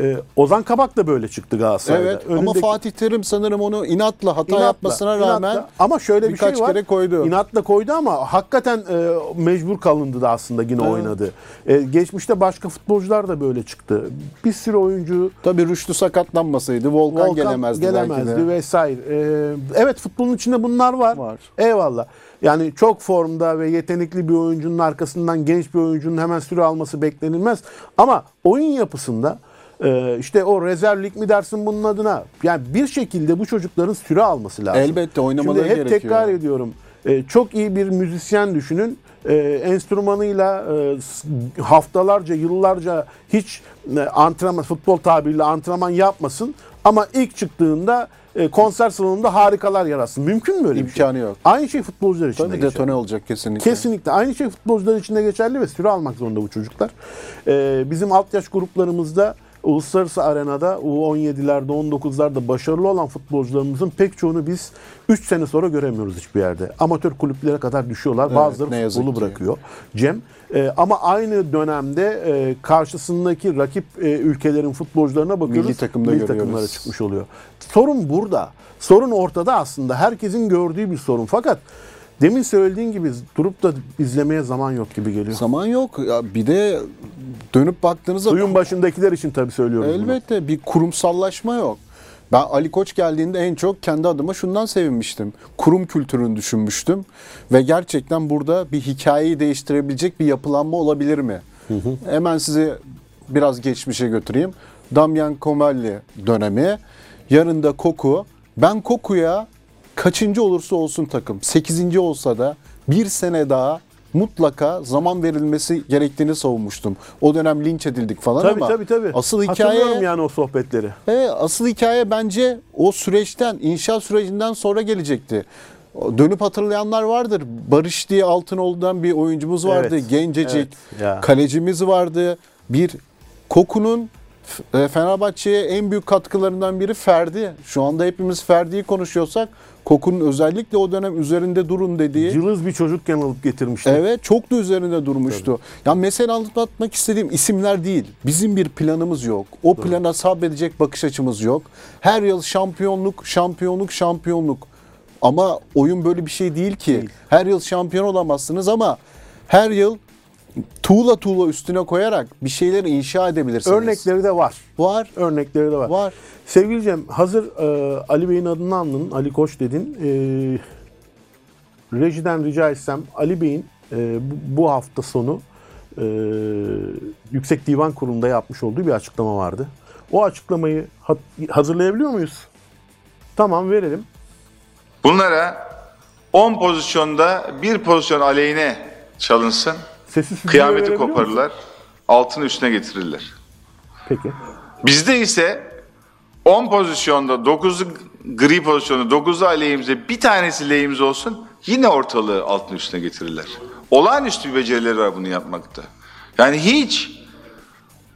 Speaker 4: E, Ozan Kabak da böyle çıktı Galatasaray'da.
Speaker 5: Evet ama
Speaker 4: Önündeki-
Speaker 5: Fatih Terim sanırım onu inatla hata
Speaker 4: İnatla,
Speaker 5: yapmasına rağmen
Speaker 4: inatla. ama şöyle bir şey var.
Speaker 5: kere koydu.
Speaker 4: İnatla koydu ama hakikaten e, mecbur kalındı da aslında yine
Speaker 5: Evet.
Speaker 4: oynadı. E, geçmişte başka futbolcular da böyle çıktı. Bir sürü oyuncu
Speaker 5: Tabii Rüştü sakatlanmasaydı Volkan,
Speaker 4: Volkan
Speaker 5: gelemezdi, belki
Speaker 4: gelemezdi
Speaker 5: de.
Speaker 4: vesaire. E, evet futbolun içinde bunlar var.
Speaker 5: Var.
Speaker 4: Eyvallah. Yani çok formda ve yetenekli bir oyuncunun arkasından genç bir oyuncunun hemen süre alması beklenilmez. Ama oyun yapısında e, işte o rezervlik mi dersin bunun adına? Yani bir şekilde bu çocukların süre alması lazım.
Speaker 5: Elbette oynamaları
Speaker 4: Şimdi hep
Speaker 5: gerekiyor.
Speaker 4: tekrar ediyorum. E, çok iyi bir müzisyen düşünün. E, enstrümanıyla e, haftalarca, yıllarca hiç e, antrenman, futbol tabiriyle antrenman yapmasın. Ama ilk çıktığında e, konser salonunda harikalar yaratsın. Mümkün mü öyle bir şey?
Speaker 5: İmkanı yok.
Speaker 4: Aynı şey futbolcular için de
Speaker 5: Tabii
Speaker 4: geçerli.
Speaker 5: detone olacak kesinlikle.
Speaker 4: Kesinlikle. Aynı şey futbolcular için de geçerli ve süre almak zorunda bu çocuklar. Ee, bizim alt yaş gruplarımızda uluslararası arenada U17'lerde 19'larda başarılı olan futbolcularımızın pek çoğunu biz 3 sene sonra göremiyoruz hiçbir yerde. Amatör kulüplere kadar düşüyorlar.
Speaker 5: Evet,
Speaker 4: Bazıları futbolu
Speaker 5: ki.
Speaker 4: bırakıyor. Cem e, ama aynı dönemde e, karşısındaki rakip e, ülkelerin futbolcularına bakıyoruz.
Speaker 5: Milli takımda
Speaker 4: milli
Speaker 5: görüyoruz.
Speaker 4: takımlara çıkmış oluyor. Sorun burada. Sorun ortada aslında. Herkesin gördüğü bir sorun. Fakat demin söylediğin gibi durup da izlemeye zaman yok gibi geliyor.
Speaker 5: Zaman yok. Ya bir de dönüp baktığınızda
Speaker 4: Suyun başındakiler için tabii söylüyorum bunu.
Speaker 5: elbette bir kurumsallaşma yok. Ben Ali Koç geldiğinde en çok kendi adıma şundan sevinmiştim. Kurum kültürünü düşünmüştüm ve gerçekten burada bir hikayeyi değiştirebilecek bir yapılanma olabilir mi? Hemen sizi biraz geçmişe götüreyim. Damian Comelli dönemi, yarın da Koku. Ben Koku'ya kaçıncı olursa olsun takım, 8. olsa da bir sene daha mutlaka zaman verilmesi gerektiğini savunmuştum. O dönem linç edildik falan
Speaker 4: Tabii
Speaker 5: ama
Speaker 4: tabii tabii.
Speaker 5: asıl hikaye
Speaker 4: yani o sohbetleri.
Speaker 5: Evet, asıl hikaye bence o süreçten, inşaat sürecinden sonra gelecekti. Dönüp hatırlayanlar vardır. Barış diye Altınoğlu'dan bir oyuncumuz vardı.
Speaker 4: Evet,
Speaker 5: Gencecik.
Speaker 4: evet, ya.
Speaker 5: Kalecimiz vardı. Bir Koku'nun Fenerbahçe'ye en büyük katkılarından biri Ferdi. Şu anda hepimiz Ferdi'yi konuşuyorsak Koku'nun özellikle o dönem üzerinde durun dediği
Speaker 4: Cılız bir çocukken alıp getirmişti.
Speaker 5: Evet çok da üzerinde durmuştu. Ya mesela anlatmak istediğim isimler değil. Bizim bir planımız yok. O plana sabredecek bakış açımız yok. Her yıl şampiyonluk, şampiyonluk, şampiyonluk. Ama oyun böyle bir şey değil ki.
Speaker 4: Değil.
Speaker 5: Her yıl şampiyon olamazsınız ama her yıl tuğla tuğla üstüne koyarak bir şeyleri inşa edebilirsiniz.
Speaker 4: Örnekleri de var.
Speaker 5: var.
Speaker 4: Örnekleri de var.
Speaker 5: Var.
Speaker 4: Sevgili Cem, hazır e, Ali Bey'in adını andın, Ali Koç dedin. E, rejiden rica etsem Ali Bey'in e, bu, bu hafta sonu e, Yüksek Divan Kurulu'nda yapmış olduğu bir açıklama vardı. O açıklamayı hat- hazırlayabiliyor muyuz? Tamam verelim.
Speaker 1: Bunlara 10 pozisyonda bir pozisyon aleyhine çalınsın.
Speaker 4: Sesi
Speaker 1: Kıyameti
Speaker 4: verebiliyor musun?
Speaker 1: koparırlar. Altını üstüne getirirler.
Speaker 4: Peki.
Speaker 1: Bizde ise 10 pozisyonda 9'u gri pozisyonda 9'u aleyhimize bir tanesi lehimize olsun yine ortalığı altın üstüne getirirler. Olağanüstü bir becerileri var bunu yapmakta. Yani hiç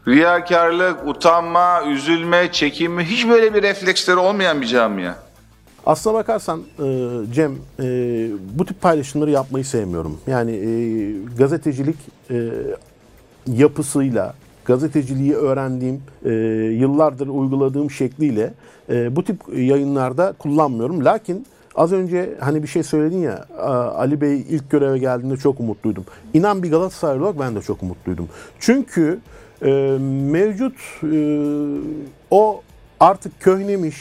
Speaker 1: riyakarlık, utanma, üzülme, çekinme hiç böyle bir refleksleri olmayan bir camia.
Speaker 4: Aslına bakarsan e, Cem e, bu tip paylaşımları yapmayı sevmiyorum. Yani e, gazetecilik e, yapısıyla, gazeteciliği öğrendiğim, e, yıllardır uyguladığım şekliyle e, bu tip yayınlarda kullanmıyorum. Lakin az önce hani bir şey söyledin ya Ali Bey ilk göreve geldiğinde çok umutluydum. İnan bir Galatasaraylı olarak ben de çok umutluydum. Çünkü e, mevcut e, o artık köhnemiş,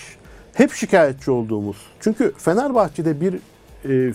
Speaker 4: hep şikayetçi olduğumuz. Çünkü Fenerbahçe'de bir e,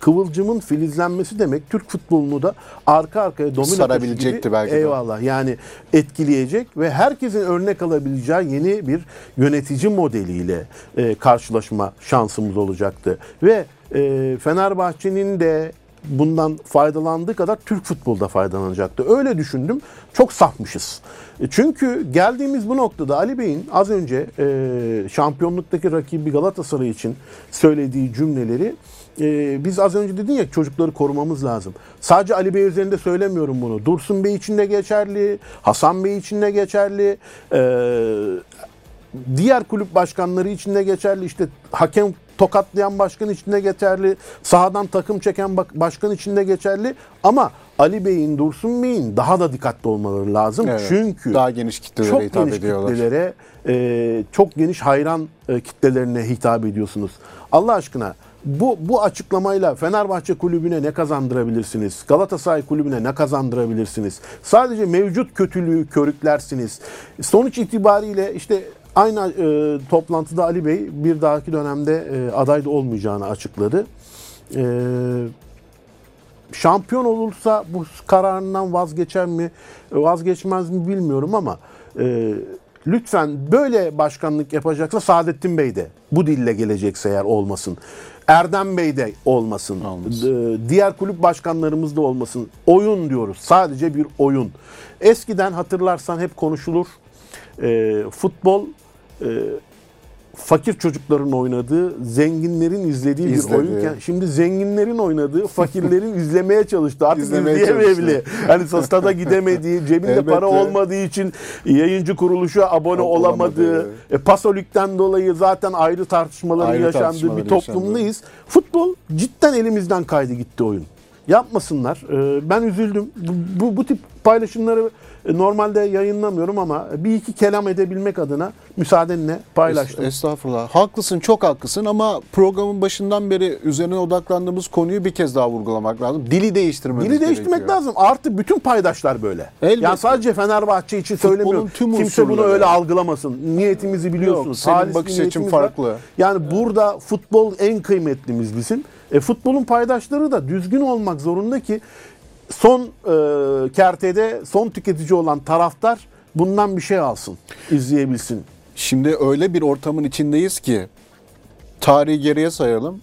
Speaker 4: kıvılcımın filizlenmesi demek Türk futbolunu da arka arkaya domino
Speaker 5: Sarabilecekti
Speaker 4: gibi,
Speaker 5: belki de.
Speaker 4: Eyvallah. Yani etkileyecek ve herkesin örnek alabileceği yeni bir yönetici modeliyle e, karşılaşma şansımız olacaktı. Ve e, Fenerbahçe'nin de bundan faydalandığı kadar Türk futbolda faydalanacaktı. Öyle düşündüm. Çok safmışız. E, Çünkü geldiğimiz bu noktada Ali Bey'in az önce e, şampiyonluktaki rakibi Galatasaray için söylediği cümleleri e, biz az önce dedin ya çocukları korumamız lazım. Sadece Ali Bey üzerinde söylemiyorum bunu. Dursun Bey için de geçerli, Hasan Bey için de geçerli, e, diğer kulüp başkanları için de geçerli. İşte hakem tokatlayan başkan için de geçerli. Sahadan takım çeken başkan için de geçerli. Ama Ali Bey'in, Dursun Bey'in daha da dikkatli olmaları lazım.
Speaker 5: Evet,
Speaker 4: Çünkü
Speaker 5: daha geniş kitlelere
Speaker 4: çok
Speaker 5: hitap
Speaker 4: geniş
Speaker 5: ediyorlar.
Speaker 4: kitlelere, e, çok geniş hayran e, kitlelerine hitap ediyorsunuz. Allah aşkına bu bu açıklamayla Fenerbahçe kulübüne ne kazandırabilirsiniz? Galatasaray kulübüne ne kazandırabilirsiniz? Sadece mevcut kötülüğü körüklersiniz. Sonuç itibariyle işte aynı e, toplantıda Ali Bey bir dahaki dönemde e, aday da olmayacağını açıkladı. E, şampiyon olursa bu kararından vazgeçer mi, vazgeçmez mi bilmiyorum ama e, lütfen böyle başkanlık yapacaksa Saadettin Bey de bu dille gelecekse eğer olmasın. Erdem Bey de olmasın.
Speaker 5: Olmasın.
Speaker 4: E, diğer kulüp başkanlarımız da olmasın. Oyun diyoruz. Sadece bir oyun. Eskiden hatırlarsan hep konuşulur. E, futbol e, fakir çocukların oynadığı, zenginlerin izlediği bir
Speaker 5: İzlediği.
Speaker 4: oyunken şimdi zenginlerin oynadığı, fakirlerin izlemeye çalıştı. Artık
Speaker 5: İzlemeye
Speaker 4: izleyemeyeli. Hani stada gidemediği, cebinde
Speaker 5: Elbette.
Speaker 4: para olmadığı için yayıncı kuruluşa abone
Speaker 5: Olamadığı.
Speaker 4: olamadığı, e, Pasolik'ten dolayı zaten ayrı tartışmaların
Speaker 5: Ayrı
Speaker 4: yaşandığı
Speaker 5: tartışmaları
Speaker 4: bir toplumdayız. Futbol cidden elimizden kaydı gitti oyun. Yapmasınlar. Ee, Ben üzüldüm. Bu, bu, bu tip paylaşımları e, normalde yayınlamıyorum ama bir iki kelam edebilmek adına müsaadenle paylaştım.
Speaker 5: Es- Estağfurullah. Haklısın, çok haklısın ama programın başından beri üzerine odaklandığımız konuyu bir kez daha vurgulamak lazım. Dili değiştirmemiz
Speaker 4: Dili değiştirmek
Speaker 5: gerekiyor.
Speaker 4: lazım. Artı bütün paydaşlar böyle.
Speaker 5: Elbette.
Speaker 4: Yani sadece Fenerbahçe için
Speaker 5: Futbolun
Speaker 4: söylemiyorum.
Speaker 5: tüm
Speaker 4: Kimse bunu öyle algılamasın. Niyetimizi biliyorsunuz.
Speaker 5: senin
Speaker 4: Halis
Speaker 5: bakış açın
Speaker 4: var.
Speaker 5: farklı.
Speaker 4: Yani burada futbol en kıymetlimiz bizim. E, futbolun paydaşları da düzgün olmak zorunda ki son e, kertede son tüketici olan taraftar bundan bir şey alsın, izleyebilsin.
Speaker 5: Şimdi öyle bir ortamın içindeyiz ki tarihi geriye sayalım.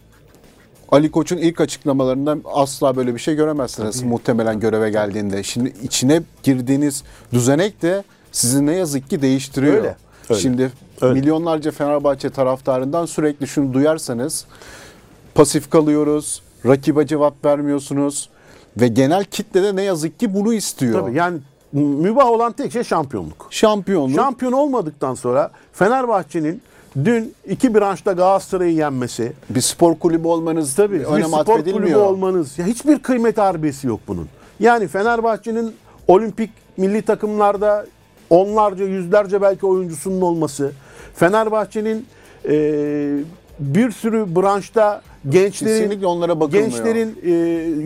Speaker 5: Ali Koç'un ilk açıklamalarından asla böyle bir şey göremezsiniz muhtemelen göreve geldiğinde. Şimdi içine girdiğiniz düzenek de sizi ne yazık ki değiştiriyor.
Speaker 4: Öyle, öyle.
Speaker 5: Şimdi
Speaker 4: Öyle.
Speaker 5: milyonlarca Fenerbahçe taraftarından sürekli şunu duyarsanız pasif kalıyoruz, rakibe cevap vermiyorsunuz ve genel kitle de ne yazık ki bunu istiyor.
Speaker 4: Tabii yani mübah olan tek şey şampiyonluk.
Speaker 5: Şampiyonluk
Speaker 4: Şampiyon olmadıktan sonra Fenerbahçe'nin dün iki branşta Galatasaray'ı yenmesi,
Speaker 5: bir spor kulübü olmanız
Speaker 4: Tabii bir spor kulübü olmanız. Ya hiçbir kıymet harbiyesi yok bunun. Yani Fenerbahçe'nin olimpik milli takımlarda onlarca yüzlerce belki oyuncusunun olması. Fenerbahçe'nin e, bir sürü branşta gençlerin
Speaker 5: Kesinlikle onlara bakılmıyor.
Speaker 4: gençlerin e,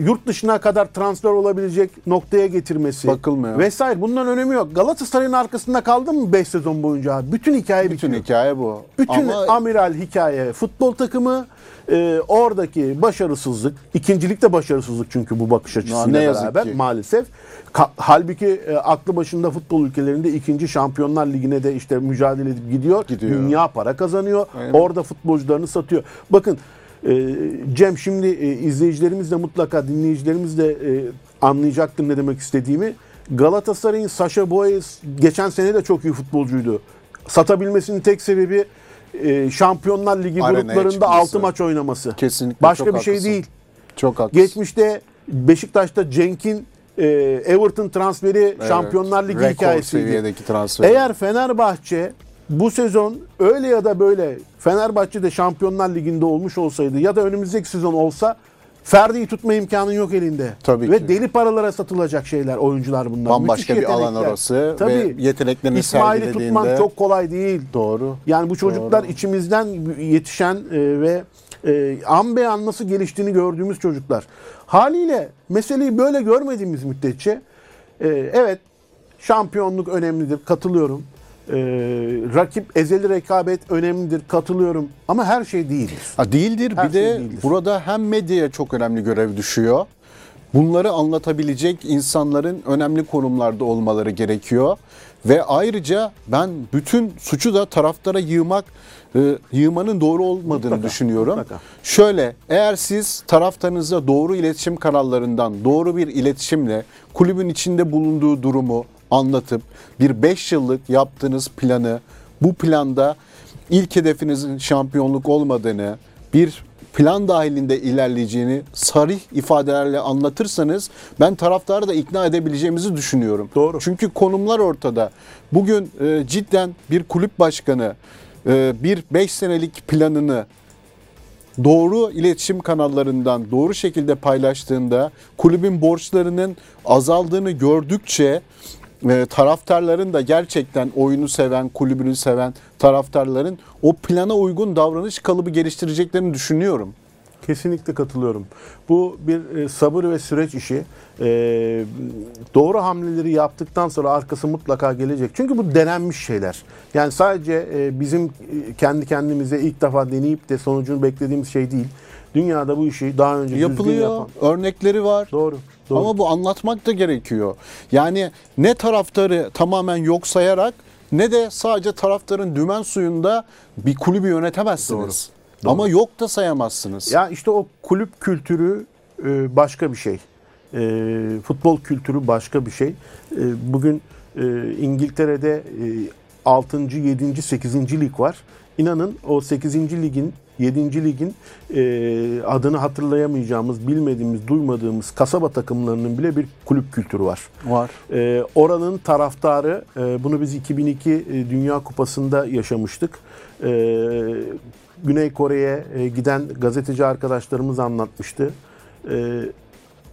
Speaker 4: yurt dışına kadar transfer olabilecek noktaya getirmesi
Speaker 5: Bakılmıyor.
Speaker 4: vesaire. Bundan önemi yok. Galatasaray'ın arkasında kaldın mı 5 sezon boyunca? Bütün hikaye
Speaker 5: Bütün
Speaker 4: bitiyor.
Speaker 5: hikaye bu.
Speaker 4: Bütün
Speaker 5: Ama
Speaker 4: amiral hikaye futbol takımı e, oradaki başarısızlık, ikincilikte başarısızlık çünkü bu bakış açısıyla
Speaker 5: ne yazık
Speaker 4: beraber
Speaker 5: ki.
Speaker 4: maalesef. Ka- halbuki e, aklı başında futbol ülkelerinde ikinci Şampiyonlar Ligi'ne de işte mücadele edip gidiyor.
Speaker 5: Gidiyor.
Speaker 4: Dünya para kazanıyor.
Speaker 5: Aynen.
Speaker 4: Orada futbolcularını satıyor. Bakın Cem şimdi e, izleyicilerimiz de mutlaka dinleyicilerimiz de e, anlayacaktır ne demek istediğimi. Galatasaray'ın Sasha Boyes geçen sene de çok iyi futbolcuydu. Satabilmesinin tek sebebi e, Şampiyonlar Ligi
Speaker 5: Arenaya
Speaker 4: gruplarında
Speaker 5: çıkması.
Speaker 4: 6 maç oynaması.
Speaker 5: Kesinlikle
Speaker 4: Başka bir şey
Speaker 5: haklısın.
Speaker 4: değil.
Speaker 5: çok haklısın.
Speaker 4: Geçmişte Beşiktaş'ta Cenk'in Everton transferi Şampiyonlar Ligi
Speaker 5: Rekor
Speaker 4: hikayesiydi.
Speaker 5: seviyedeki transfer.
Speaker 4: Eğer Fenerbahçe bu sezon öyle ya da böyle Fenerbahçe de Şampiyonlar Ligi'nde olmuş olsaydı ya da önümüzdeki sezon olsa Ferdi'yi tutma imkanın yok elinde.
Speaker 5: Tabii
Speaker 4: Ve
Speaker 5: ki.
Speaker 4: deli paralara satılacak şeyler oyuncular bunlar.
Speaker 5: Bambaşka
Speaker 4: Müthiş
Speaker 5: bir alan orası
Speaker 4: Tabii.
Speaker 5: ve yeteneklerini
Speaker 4: İsmail'i tutmak çok kolay değil.
Speaker 5: doğru.
Speaker 4: Yani bu çocuklar
Speaker 5: Doğru.
Speaker 4: içimizden yetişen e, ve e, an be an nasıl geliştiğini gördüğümüz çocuklar. Haliyle meseleyi böyle görmediğimiz müddetçe e, evet şampiyonluk önemlidir katılıyorum. Rakip ezeli rekabet önemlidir katılıyorum ama her şey değildir.
Speaker 5: Ha, değildir.
Speaker 4: Her
Speaker 5: bir de
Speaker 4: şey değildir.
Speaker 5: burada hem medyaya çok önemli görev düşüyor. Bunları anlatabilecek insanların önemli konumlarda olmaları gerekiyor. Ve ayrıca ben bütün suçu da taraftara yığmak, e, yığmanın doğru olmadığını
Speaker 4: Mutlaka,
Speaker 5: düşünüyorum.
Speaker 4: mutlaka.
Speaker 5: Şöyle, eğer siz taraftarınıza doğru iletişim kanallarından doğru bir iletişimle kulübün içinde bulunduğu durumu anlatıp bir 5 yıllık yaptığınız planı, bu planda ilk hedefinizin şampiyonluk olmadığını, bir plan dahilinde ilerleyeceğini sarih ifadelerle anlatırsanız ben taraftarı da ikna edebileceğimizi düşünüyorum.
Speaker 4: Doğru.
Speaker 5: Çünkü konumlar ortada. Bugün e, cidden bir kulüp başkanı e, bir 5 senelik planını doğru iletişim kanallarından doğru şekilde paylaştığında kulübün borçlarının azaldığını gördükçe e, taraftarların da gerçekten oyunu seven, kulübünü seven taraftarların o plana uygun davranış kalıbı geliştireceklerini düşünüyorum.
Speaker 4: Kesinlikle katılıyorum. Bu bir e, sabır ve süreç işi. E, doğru hamleleri yaptıktan sonra arkası mutlaka gelecek. Çünkü bu denenmiş şeyler. Yani sadece e, bizim e, kendi kendimize ilk defa deneyip de sonucunu beklediğimiz şey değil. Dünyada bu işi daha önce
Speaker 5: Yapılıyor,
Speaker 4: yapan.
Speaker 5: örnekleri var.
Speaker 4: Doğru. doğru.
Speaker 5: Ama bu anlatmak da gerekiyor. Yani ne taraftarı tamamen yok sayarak ne de sadece taraftarın dümen suyunda bir kulübü yönetemezsiniz.
Speaker 4: Doğru.
Speaker 5: Ama yok da sayamazsınız.
Speaker 4: Ya işte o kulüp kültürü e, başka bir şey. E, Futbol kültürü başka bir şey. E, Bugün İngiltere'de 6. 7. 8. lig var. İnanın o 8. ligin 7. ligin e, adını hatırlayamayacağımız, bilmediğimiz, duymadığımız kasaba takımlarının bile bir kulüp kültürü var.
Speaker 5: Var.
Speaker 4: Ee, oranın taraftarı, e, bunu biz 2002 e, Dünya Kupası'nda yaşamıştık. Ee, Güney Kore'ye e, giden gazeteci arkadaşlarımız anlatmıştı. Ee,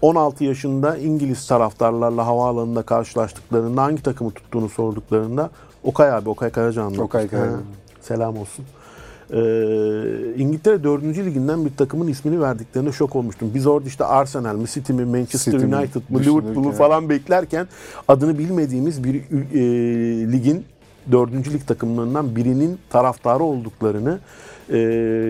Speaker 4: 16 yaşında İngiliz taraftarlarla havaalanında karşılaştıklarında hangi takımı tuttuğunu sorduklarında Okay abi, Okay Karaca anlatmıştı.
Speaker 5: Okay Karaca.
Speaker 4: Selam olsun. Ee, İngiltere 4. liginden bir takımın ismini verdiklerinde şok olmuştum. Biz orada işte Arsenal mi, City mi, Manchester
Speaker 5: City mi
Speaker 4: United mı,
Speaker 5: düşünürken.
Speaker 4: Liverpool'u falan beklerken adını bilmediğimiz bir e, ligin 4. lig takımlarından birinin taraftarı olduklarını e,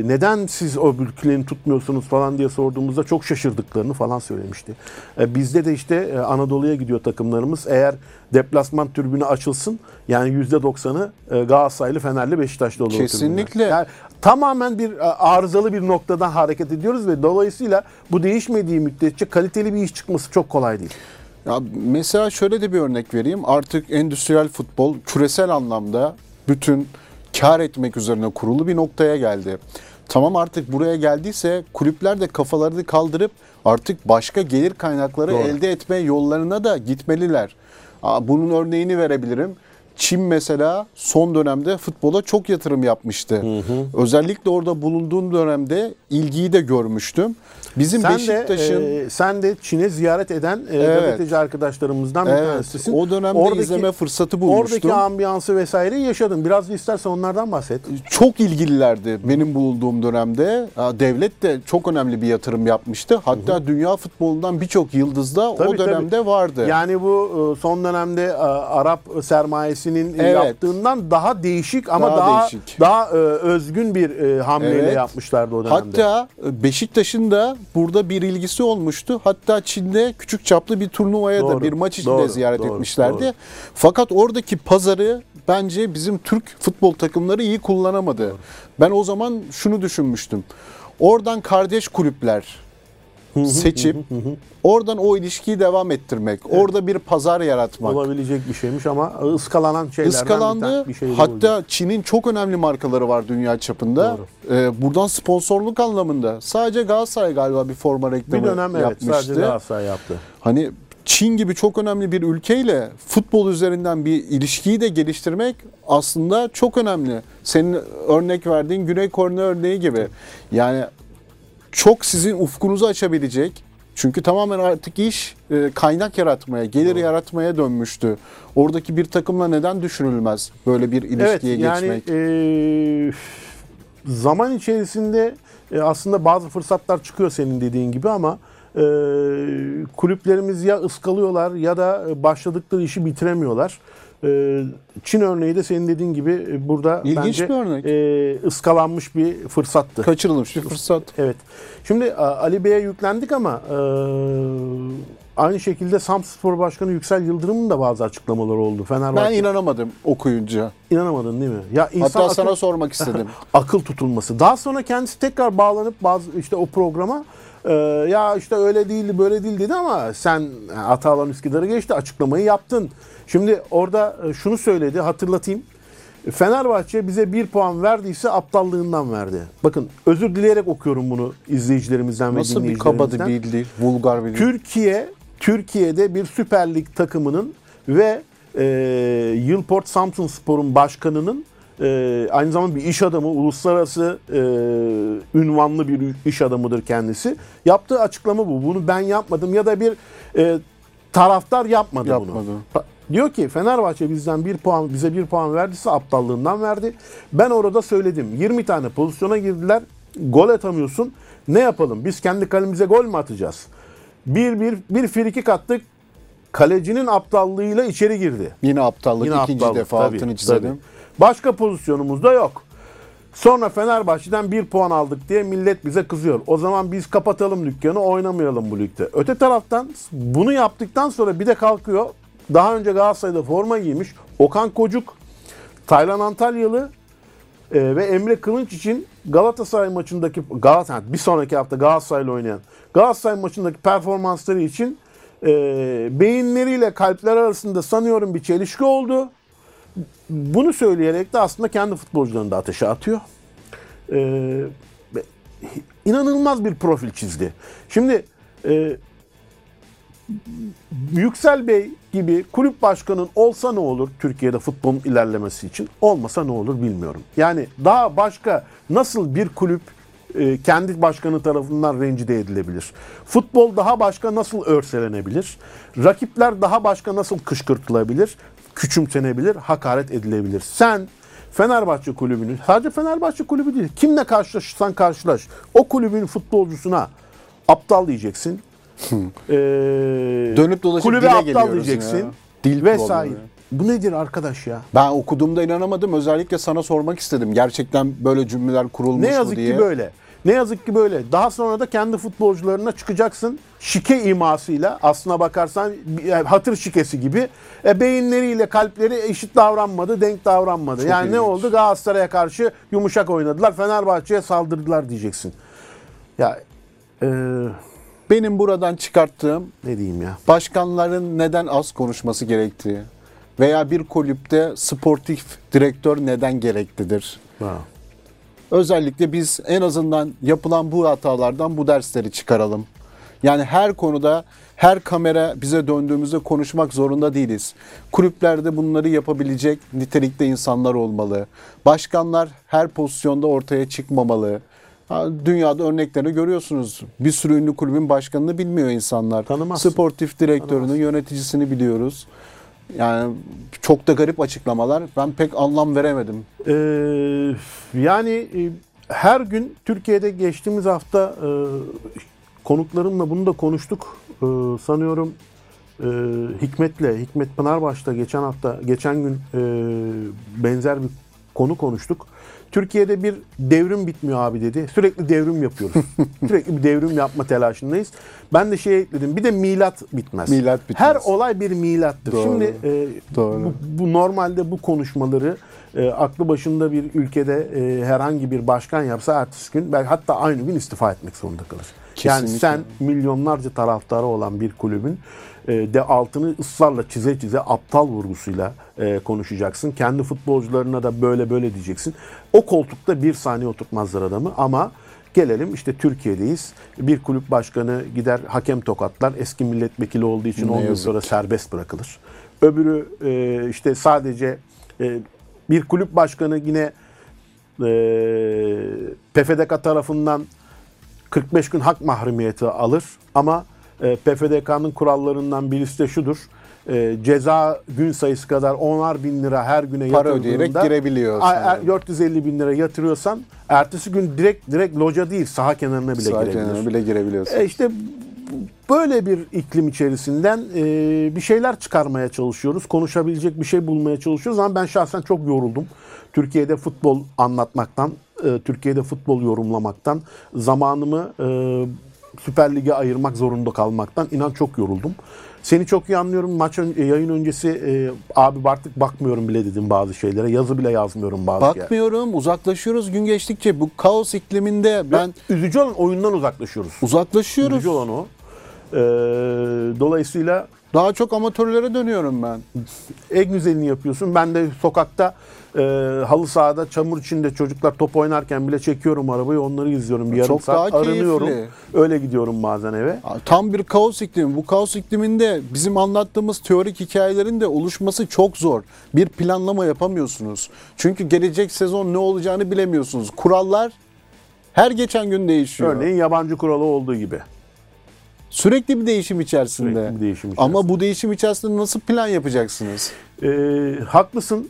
Speaker 4: neden siz o ülkelerini tutmuyorsunuz falan diye sorduğumuzda çok şaşırdıklarını falan söylemişti. E, bizde de işte e, Anadolu'ya gidiyor takımlarımız. Eğer deplasman tribünü açılsın yani %90'ı e, Galatasaraylı, Fenerli, Beşiktaşlı olur.
Speaker 5: Kesinlikle.
Speaker 4: Yani tamamen bir e, arızalı bir noktadan hareket ediyoruz ve dolayısıyla bu değişmediği müddetçe kaliteli bir iş çıkması çok kolay değil.
Speaker 5: Ya mesela şöyle de bir örnek vereyim. Artık endüstriyel futbol küresel anlamda bütün kar etmek üzerine kurulu bir noktaya geldi. Tamam artık buraya geldiyse kulüpler de kafalarını kaldırıp artık başka gelir kaynakları
Speaker 4: Doğru.
Speaker 5: elde etme yollarına da gitmeliler. Aa, Bunun örneğini verebilirim. Çin mesela son dönemde futbola çok yatırım yapmıştı. Özellikle orada bulunduğum dönemde ilgiyi de görmüştüm. Bizim
Speaker 4: Sen
Speaker 5: Beşiktaş'ın
Speaker 4: de, e, sen de Çin'e ziyaret eden e,
Speaker 5: Evet.
Speaker 4: gazeteci arkadaşlarımdan bir
Speaker 5: Evet,
Speaker 4: tanesisin.
Speaker 5: o dönemde izleme fırsatı bulmuştum.
Speaker 4: Oradaki ambiyansı vesaire yaşadın. Biraz istersen onlardan bahset.
Speaker 5: çok ilgililerdi benim bulunduğum dönemde. Devlet de çok önemli bir yatırım yapmıştı. Hatta dünya futbolundan birçok yıldız da
Speaker 4: Tabii,
Speaker 5: o dönemde
Speaker 4: tabii.
Speaker 5: vardı.
Speaker 4: Yani bu e, son dönemde e, Arap sermayesinin e,
Speaker 5: Evet.
Speaker 4: yaptığından daha değişik ama
Speaker 5: Daha
Speaker 4: daha
Speaker 5: değişik.
Speaker 4: daha e, özgün bir e, hamleyle
Speaker 5: Evet.
Speaker 4: yapmışlardı o dönemde.
Speaker 5: Hatta e, Beşiktaş'ın da burada bir ilgisi olmuştu. Hatta Çin'de küçük çaplı bir turnuvaya da
Speaker 4: Doğru,
Speaker 5: bir maç içinde
Speaker 4: doğru,
Speaker 5: ziyaret
Speaker 4: doğru,
Speaker 5: etmişlerdi.
Speaker 4: doğru.
Speaker 5: Fakat oradaki pazarı bence bizim Türk futbol takımları iyi kullanamadı. Ben o zaman şunu düşünmüştüm. Oradan kardeş kulüpler seçip oradan o ilişkiyi devam ettirmek. Orada bir pazar yaratmak.
Speaker 4: olabilecek bir şeymiş ama ıskalanan şeylerden bir,
Speaker 5: Iskalandı.
Speaker 4: tane- bir şey
Speaker 5: Hatta
Speaker 4: olacak.
Speaker 5: Çin'in çok önemli markaları var dünya çapında. Ee, buradan sponsorluk anlamında sadece Galatasaray galiba bir forma reklamı
Speaker 4: bir dönem evet
Speaker 5: yapmıştı.
Speaker 4: sadece Galatasaray yaptı.
Speaker 5: Hani Çin gibi çok önemli bir ülkeyle futbol üzerinden bir ilişkiyi de geliştirmek aslında çok önemli. Senin örnek verdiğin Güney Kore örneği gibi. Yani çok sizin ufkunuzu açabilecek. Çünkü tamamen artık iş e, kaynak yaratmaya, gelir yaratmaya dönmüştü. Oradaki bir takımla neden düşünülmez böyle bir ilişkiye
Speaker 4: Evet yani
Speaker 5: geçmek?
Speaker 4: e, zaman içerisinde e, aslında bazı fırsatlar çıkıyor senin dediğin gibi ama e, kulüplerimiz ya ıskalıyorlar ya da başladıkları işi bitiremiyorlar. E, Çin örneği de senin dediğin gibi e, burada
Speaker 5: İlginç
Speaker 4: bence
Speaker 5: bir örnek.
Speaker 4: e, ıskalanmış bir fırsattı.
Speaker 5: Kaçırılmış bir fırsat.
Speaker 4: Evet. Şimdi Ali Bey'e yüklendik ama e, aynı şekilde Samspor Başkanı Yüksel Yıldırım'ın da bazı açıklamaları oldu. Fenerbahçe.
Speaker 5: Ben inanamadım okuyunca.
Speaker 4: İnanamadın değil mi? Ya insan
Speaker 5: Hatta
Speaker 4: akıl,
Speaker 5: sana sormak istedim.
Speaker 4: akıl tutulması. Daha sonra kendisi tekrar bağlanıp bazı işte o programa e, ya işte öyle değildi böyle değil dedi ama sen Atalan Üsküdar'ı geçti açıklamayı yaptın. Şimdi orada e, şunu söyledi hatırlatayım. Fenerbahçe bize bir puan verdiyse aptallığından verdi. Bakın özür dileyerek okuyorum bunu izleyicilerimizden ve
Speaker 5: Nasıl bir kaba
Speaker 4: dinleyicilerimizden.
Speaker 5: bir dil, vulgar bir dil.
Speaker 4: Türkiye Türkiye'de bir Süper Lig takımının ve e, Yılport Samsun Spor'un başkanının e, aynı zamanda bir iş adamı, uluslararası e, ünvanlı bir iş adamıdır kendisi. Yaptığı açıklama bu. Bunu ben yapmadım ya da bir e, taraftar yapmadı,
Speaker 5: Yapmadı.
Speaker 4: bunu. Diyor ki Fenerbahçe bizden bir puan bize bir puan verdiyse aptallığından verdi. Ben orada söyledim. 20 tane pozisyona girdiler. Gol atamıyorsun. Ne yapalım? Biz kendi kalemize gol mü atacağız? Bir bir bir frikik attık. Kalecinin aptallığıyla içeri girdi.
Speaker 5: Yine aptallık
Speaker 4: Yine
Speaker 5: ikinci
Speaker 4: aptallık,
Speaker 5: defa
Speaker 4: tabii,
Speaker 5: altını çizelim.
Speaker 4: tabii. Başka pozisyonumuz da yok. Sonra Fenerbahçe'den bir puan aldık diye millet bize kızıyor. O zaman biz kapatalım dükkanı oynamayalım bu ligde. Öte taraftan bunu yaptıktan sonra bir de kalkıyor. Daha önce Galatasaray'da forma giymiş Okan Kocuk, Taylan Antalyalı e, ve Emre Kılınç için Galatasaray maçındaki Galatasaray bir sonraki hafta Galatasaray'la oynayan Galatasaray maçındaki performansları için e, beyinleriyle kalpler arasında sanıyorum bir çelişki oldu. Bunu söyleyerek de aslında kendi futbolcularını da ateşe atıyor. Ve inanılmaz bir profil çizdi. Şimdi e, Yüksel Bey gibi kulüp başkanın olsa ne olur Türkiye'de futbolun ilerlemesi için? Olmasa ne olur bilmiyorum. Yani daha başka nasıl bir kulüp e, kendi başkanı tarafından rencide edilebilir? Futbol daha başka nasıl örselenebilir? Rakipler daha başka nasıl kışkırtılabilir? Küçümsenebilir, hakaret edilebilir. Sen Fenerbahçe kulübünün, sadece Fenerbahçe kulübü değil, kimle karşılaşırsan karşılaş, o kulübün futbolcusuna aptal diyeceksin. Ee,
Speaker 5: Dönüp dolaşıp
Speaker 4: kulübe
Speaker 5: dile
Speaker 4: aptal
Speaker 5: geliyoruz
Speaker 4: diyeceksin.
Speaker 5: ya. Dil
Speaker 4: vesaire. Bu nedir arkadaş ya?
Speaker 5: Ben okuduğumda inanamadım. Özellikle sana sormak istedim. Gerçekten böyle cümleler kurulmuş
Speaker 4: Ne
Speaker 5: mu
Speaker 4: yazık
Speaker 5: diye.
Speaker 4: ki böyle. Ne yazık ki böyle. Daha sonra da kendi futbolcularına çıkacaksın. Şike imasıyla aslına bakarsan yani hatır şikesi gibi e, beyinleriyle kalpleri eşit davranmadı, denk davranmadı. yani ne
Speaker 5: ilginç.
Speaker 4: oldu? Galatasaray'a karşı yumuşak oynadılar. Fenerbahçe'ye saldırdılar diyeceksin. Ya e,
Speaker 5: Benim buradan çıkarttığım
Speaker 4: ne diyeyim ya?
Speaker 5: başkanların neden az konuşması gerektiği veya bir kulüpte sportif direktör neden gereklidir?
Speaker 4: Ha.
Speaker 5: Özellikle biz en azından yapılan bu hatalardan bu dersleri çıkaralım. Yani her konuda her kamera bize döndüğümüzde konuşmak zorunda değiliz. Kulüplerde bunları yapabilecek nitelikte insanlar olmalı. Başkanlar her pozisyonda ortaya çıkmamalı. Dünyada örneklerini görüyorsunuz. Bir sürü ünlü kulübün başkanını bilmiyor insanlar.
Speaker 4: Tanımazsın.
Speaker 5: Sportif direktörünü, yöneticisini biliyoruz. Yani çok da garip açıklamalar. Ben pek anlam veremedim.
Speaker 4: Ee, yani e, her gün Türkiye'de geçtiğimiz hafta e, konuklarımla bunu da konuştuk. E, sanıyorum e, Hikmet'le, Hikmet Pınarbaş'ta geçen hafta, geçen gün e, benzer bir konu konuştuk. Türkiye'de bir devrim bitmiyor abi dedi. Sürekli devrim yapıyoruz. Sürekli bir devrim yapma telaşındayız. Ben de şey ekledim. Bir de milat bitmez.
Speaker 5: Milat bitmez.
Speaker 4: Her olay bir milattır.
Speaker 5: Doğru.
Speaker 4: Şimdi e,
Speaker 5: Doğru.
Speaker 4: bu, bu normalde bu konuşmaları e, aklı başında bir ülkede e, herhangi bir başkan yapsa ertesi gün belki hatta aynı gün istifa etmek zorunda kalır. Yani
Speaker 5: Kesinlikle.
Speaker 4: sen milyonlarca taraftarı olan bir kulübün de altını ısrarla çize çize aptal vurgusuyla e, konuşacaksın. Kendi futbolcularına da böyle böyle diyeceksin. O koltukta bir saniye oturtmazlar adamı ama Gelelim işte Türkiye'deyiz. Bir kulüp başkanı gider hakem tokatlar. Eski milletvekili olduğu için
Speaker 5: Ne
Speaker 4: 10 yıl sonra serbest bırakılır. Öbürü e, işte sadece e, bir kulüp başkanı yine e, PFDK tarafından 45 gün hak mahrumiyeti alır ama e, PFDK'nın kurallarından birisi de şudur. E, ceza gün sayısı kadar onar bin lira her güne
Speaker 5: Para ödeyerek girebiliyorsun.
Speaker 4: a- a- 450 bin lira yatırıyorsan ertesi gün direkt direkt loca değil saha kenarına bile
Speaker 5: Saha
Speaker 4: girebilir.
Speaker 5: kenarına bile girebiliyorsun.
Speaker 4: E işte böyle bir iklim içerisinden e, bir şeyler çıkarmaya çalışıyoruz. Konuşabilecek bir şey bulmaya çalışıyoruz ama ben şahsen çok yoruldum. Türkiye'de futbol anlatmaktan, e, Türkiye'de futbol yorumlamaktan, zamanımı e, Süper Lig'e ayırmak zorunda kalmaktan inan çok yoruldum. Seni çok iyi anlıyorum. Maç ön- yayın öncesi e, abi artık bakmıyorum bile dedim bazı şeylere. Yazı bile yazmıyorum bazı.
Speaker 5: Bakmıyorum, uzaklaşıyoruz gün geçtikçe. Bu kaos ikliminde ben
Speaker 4: Üzücü olan oyundan uzaklaşıyoruz.
Speaker 5: uzaklaşıyoruz.
Speaker 4: Üzücü olan o. Ee, dolayısıyla
Speaker 5: Daha çok amatörlere dönüyorum ben.
Speaker 4: en güzelini yapıyorsun. Ben de sokakta e, halı sahada çamur içinde çocuklar top oynarken bile çekiyorum arabayı onları izliyorum. Bir yarım
Speaker 5: Çok
Speaker 4: saat
Speaker 5: daha
Speaker 4: arınıyorum.
Speaker 5: keyifli.
Speaker 4: Öyle gidiyorum bazen eve.
Speaker 5: Tam bir kaos iklimi. Bu kaos ikliminde bizim anlattığımız teorik hikayelerin de oluşması çok zor. Bir planlama yapamıyorsunuz. Çünkü gelecek sezon ne olacağını bilemiyorsunuz. Kurallar her geçen gün değişiyor.
Speaker 4: Örneğin yabancı kuralı olduğu gibi.
Speaker 5: Sürekli bir değişim içerisinde.
Speaker 4: Sürekli bir değişim
Speaker 5: Ama
Speaker 4: içerisinde.
Speaker 5: bu değişim içerisinde nasıl plan yapacaksınız?
Speaker 4: Ee, haklısın.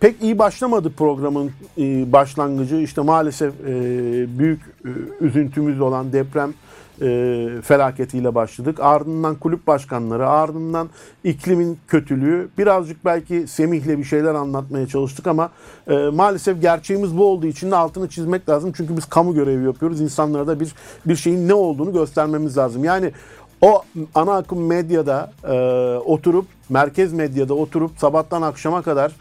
Speaker 4: Pek iyi başlamadı programın e, başlangıcı. İşte maalesef e, büyük e, üzüntümüz olan deprem e, felaketiyle başladık. Ardından kulüp başkanları, ardından iklimin kötülüğü. Birazcık belki Semih'le bir şeyler anlatmaya çalıştık ama e, maalesef gerçeğimiz bu olduğu için de altını çizmek lazım. Çünkü biz kamu görevi yapıyoruz. İnsanlara da bir bir şeyin ne olduğunu göstermemiz lazım. Yani o ana akım medyada e, oturup merkez medyada oturup sabahtan akşama kadar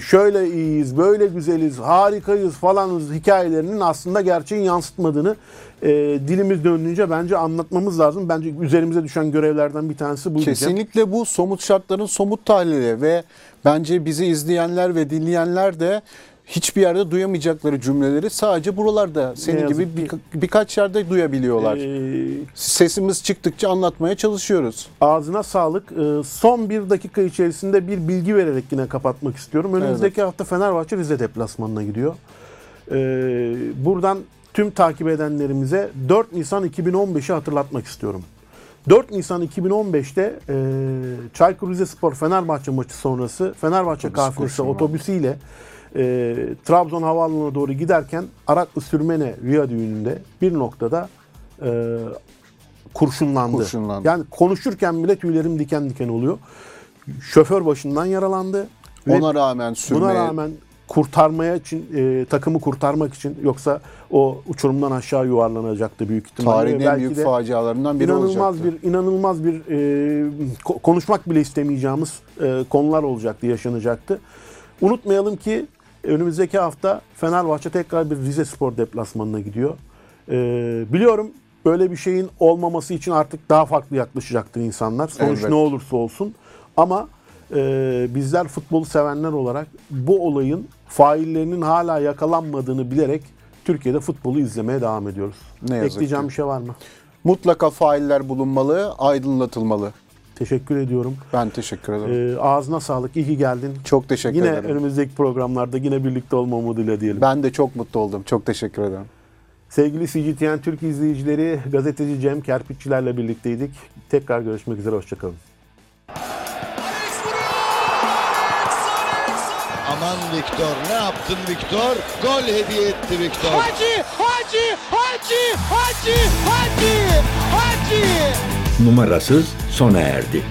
Speaker 4: şöyle iyiyiz, böyle güzeliz, harikayız falanız hikayelerinin aslında gerçeğin yansıtmadığını e, dilimiz döndüğünce bence anlatmamız lazım. Bence üzerimize düşen görevlerden bir tanesi bu.
Speaker 5: Kesinlikle bu somut şartların somut tahlili ve bence bizi izleyenler ve dinleyenler de hiçbir yerde duyamayacakları cümleleri sadece buralarda senin gibi bir- birkaç yerde duyabiliyorlar.
Speaker 4: E,
Speaker 5: Sesimiz çıktıkça anlatmaya çalışıyoruz.
Speaker 4: Ağzına sağlık. Ee, Son bir dakika içerisinde bir bilgi vererek yine kapatmak istiyorum. Önümüzdeki hafta Fenerbahçe Rize deplasmanına gidiyor. Ee, Buradan tüm takip edenlerimize 4 Nisan 2015'i hatırlatmak istiyorum. 4 Nisan 2015'te e, Çaykur Rizespor Fenerbahçe maçı sonrası Fenerbahçe kafilesi
Speaker 5: kurşunu.
Speaker 4: otobüsüyle e, Trabzon Havaalanı'na doğru giderken Araklı Sürmene Viyadüğü'nde bir noktada e, kurşunlandı.
Speaker 5: Kurşunlandı.
Speaker 4: Yani konuşurken bile tüylerim diken diken oluyor. Şoför başından yaralandı.
Speaker 5: Ona rağmen sürmeye
Speaker 4: Buna rağmen kurtarmaya için e, takımı kurtarmak için yoksa o uçurumdan aşağı yuvarlanacaktı büyük ihtimalle.
Speaker 5: tarihin en büyük facialarından biri
Speaker 4: inanılmaz
Speaker 5: olacaktı.
Speaker 4: bir inanılmaz bir e, ko- konuşmak bile istemeyeceğimiz e, konular olacaktı, yaşanacaktı. Unutmayalım ki önümüzdeki hafta Fenerbahçe tekrar bir Rize Spor deplasmanına gidiyor. E, biliyorum böyle bir şeyin olmaması için artık daha farklı yaklaşacaktır insanlar. Sonuç
Speaker 5: Elbette.
Speaker 4: ne olursa olsun. Ama e, bizler futbolu sevenler olarak bu olayın faillerinin hala yakalanmadığını bilerek Türkiye'de futbolu izlemeye devam ediyoruz.
Speaker 5: Ne yazık
Speaker 4: Ekleyeceğim
Speaker 5: ki.
Speaker 4: bir şey var mı?
Speaker 5: Mutlaka failler bulunmalı, aydınlatılmalı.
Speaker 4: Teşekkür ediyorum.
Speaker 5: Ben teşekkür ederim.
Speaker 4: Ee, ağzına sağlık. İyi ki geldin.
Speaker 5: Çok teşekkür
Speaker 4: Yine
Speaker 5: ederim.
Speaker 4: önümüzdeki programlarda yine birlikte olma umuduyla diyelim.
Speaker 5: Ben de çok mutlu oldum. Çok teşekkür ederim.
Speaker 4: Sevgili CGTN Türk izleyicileri, gazeteci Cem Kerpiççilerle birlikteydik. Tekrar görüşmek üzere. Hoşçakalın.
Speaker 6: Aman Viktor ne yaptın Viktor? Gol hediye etti Viktor.
Speaker 2: Hacı, Hacı, Hacı, Hacı, Hacı, Hacı.
Speaker 3: Numarasız sona erdi.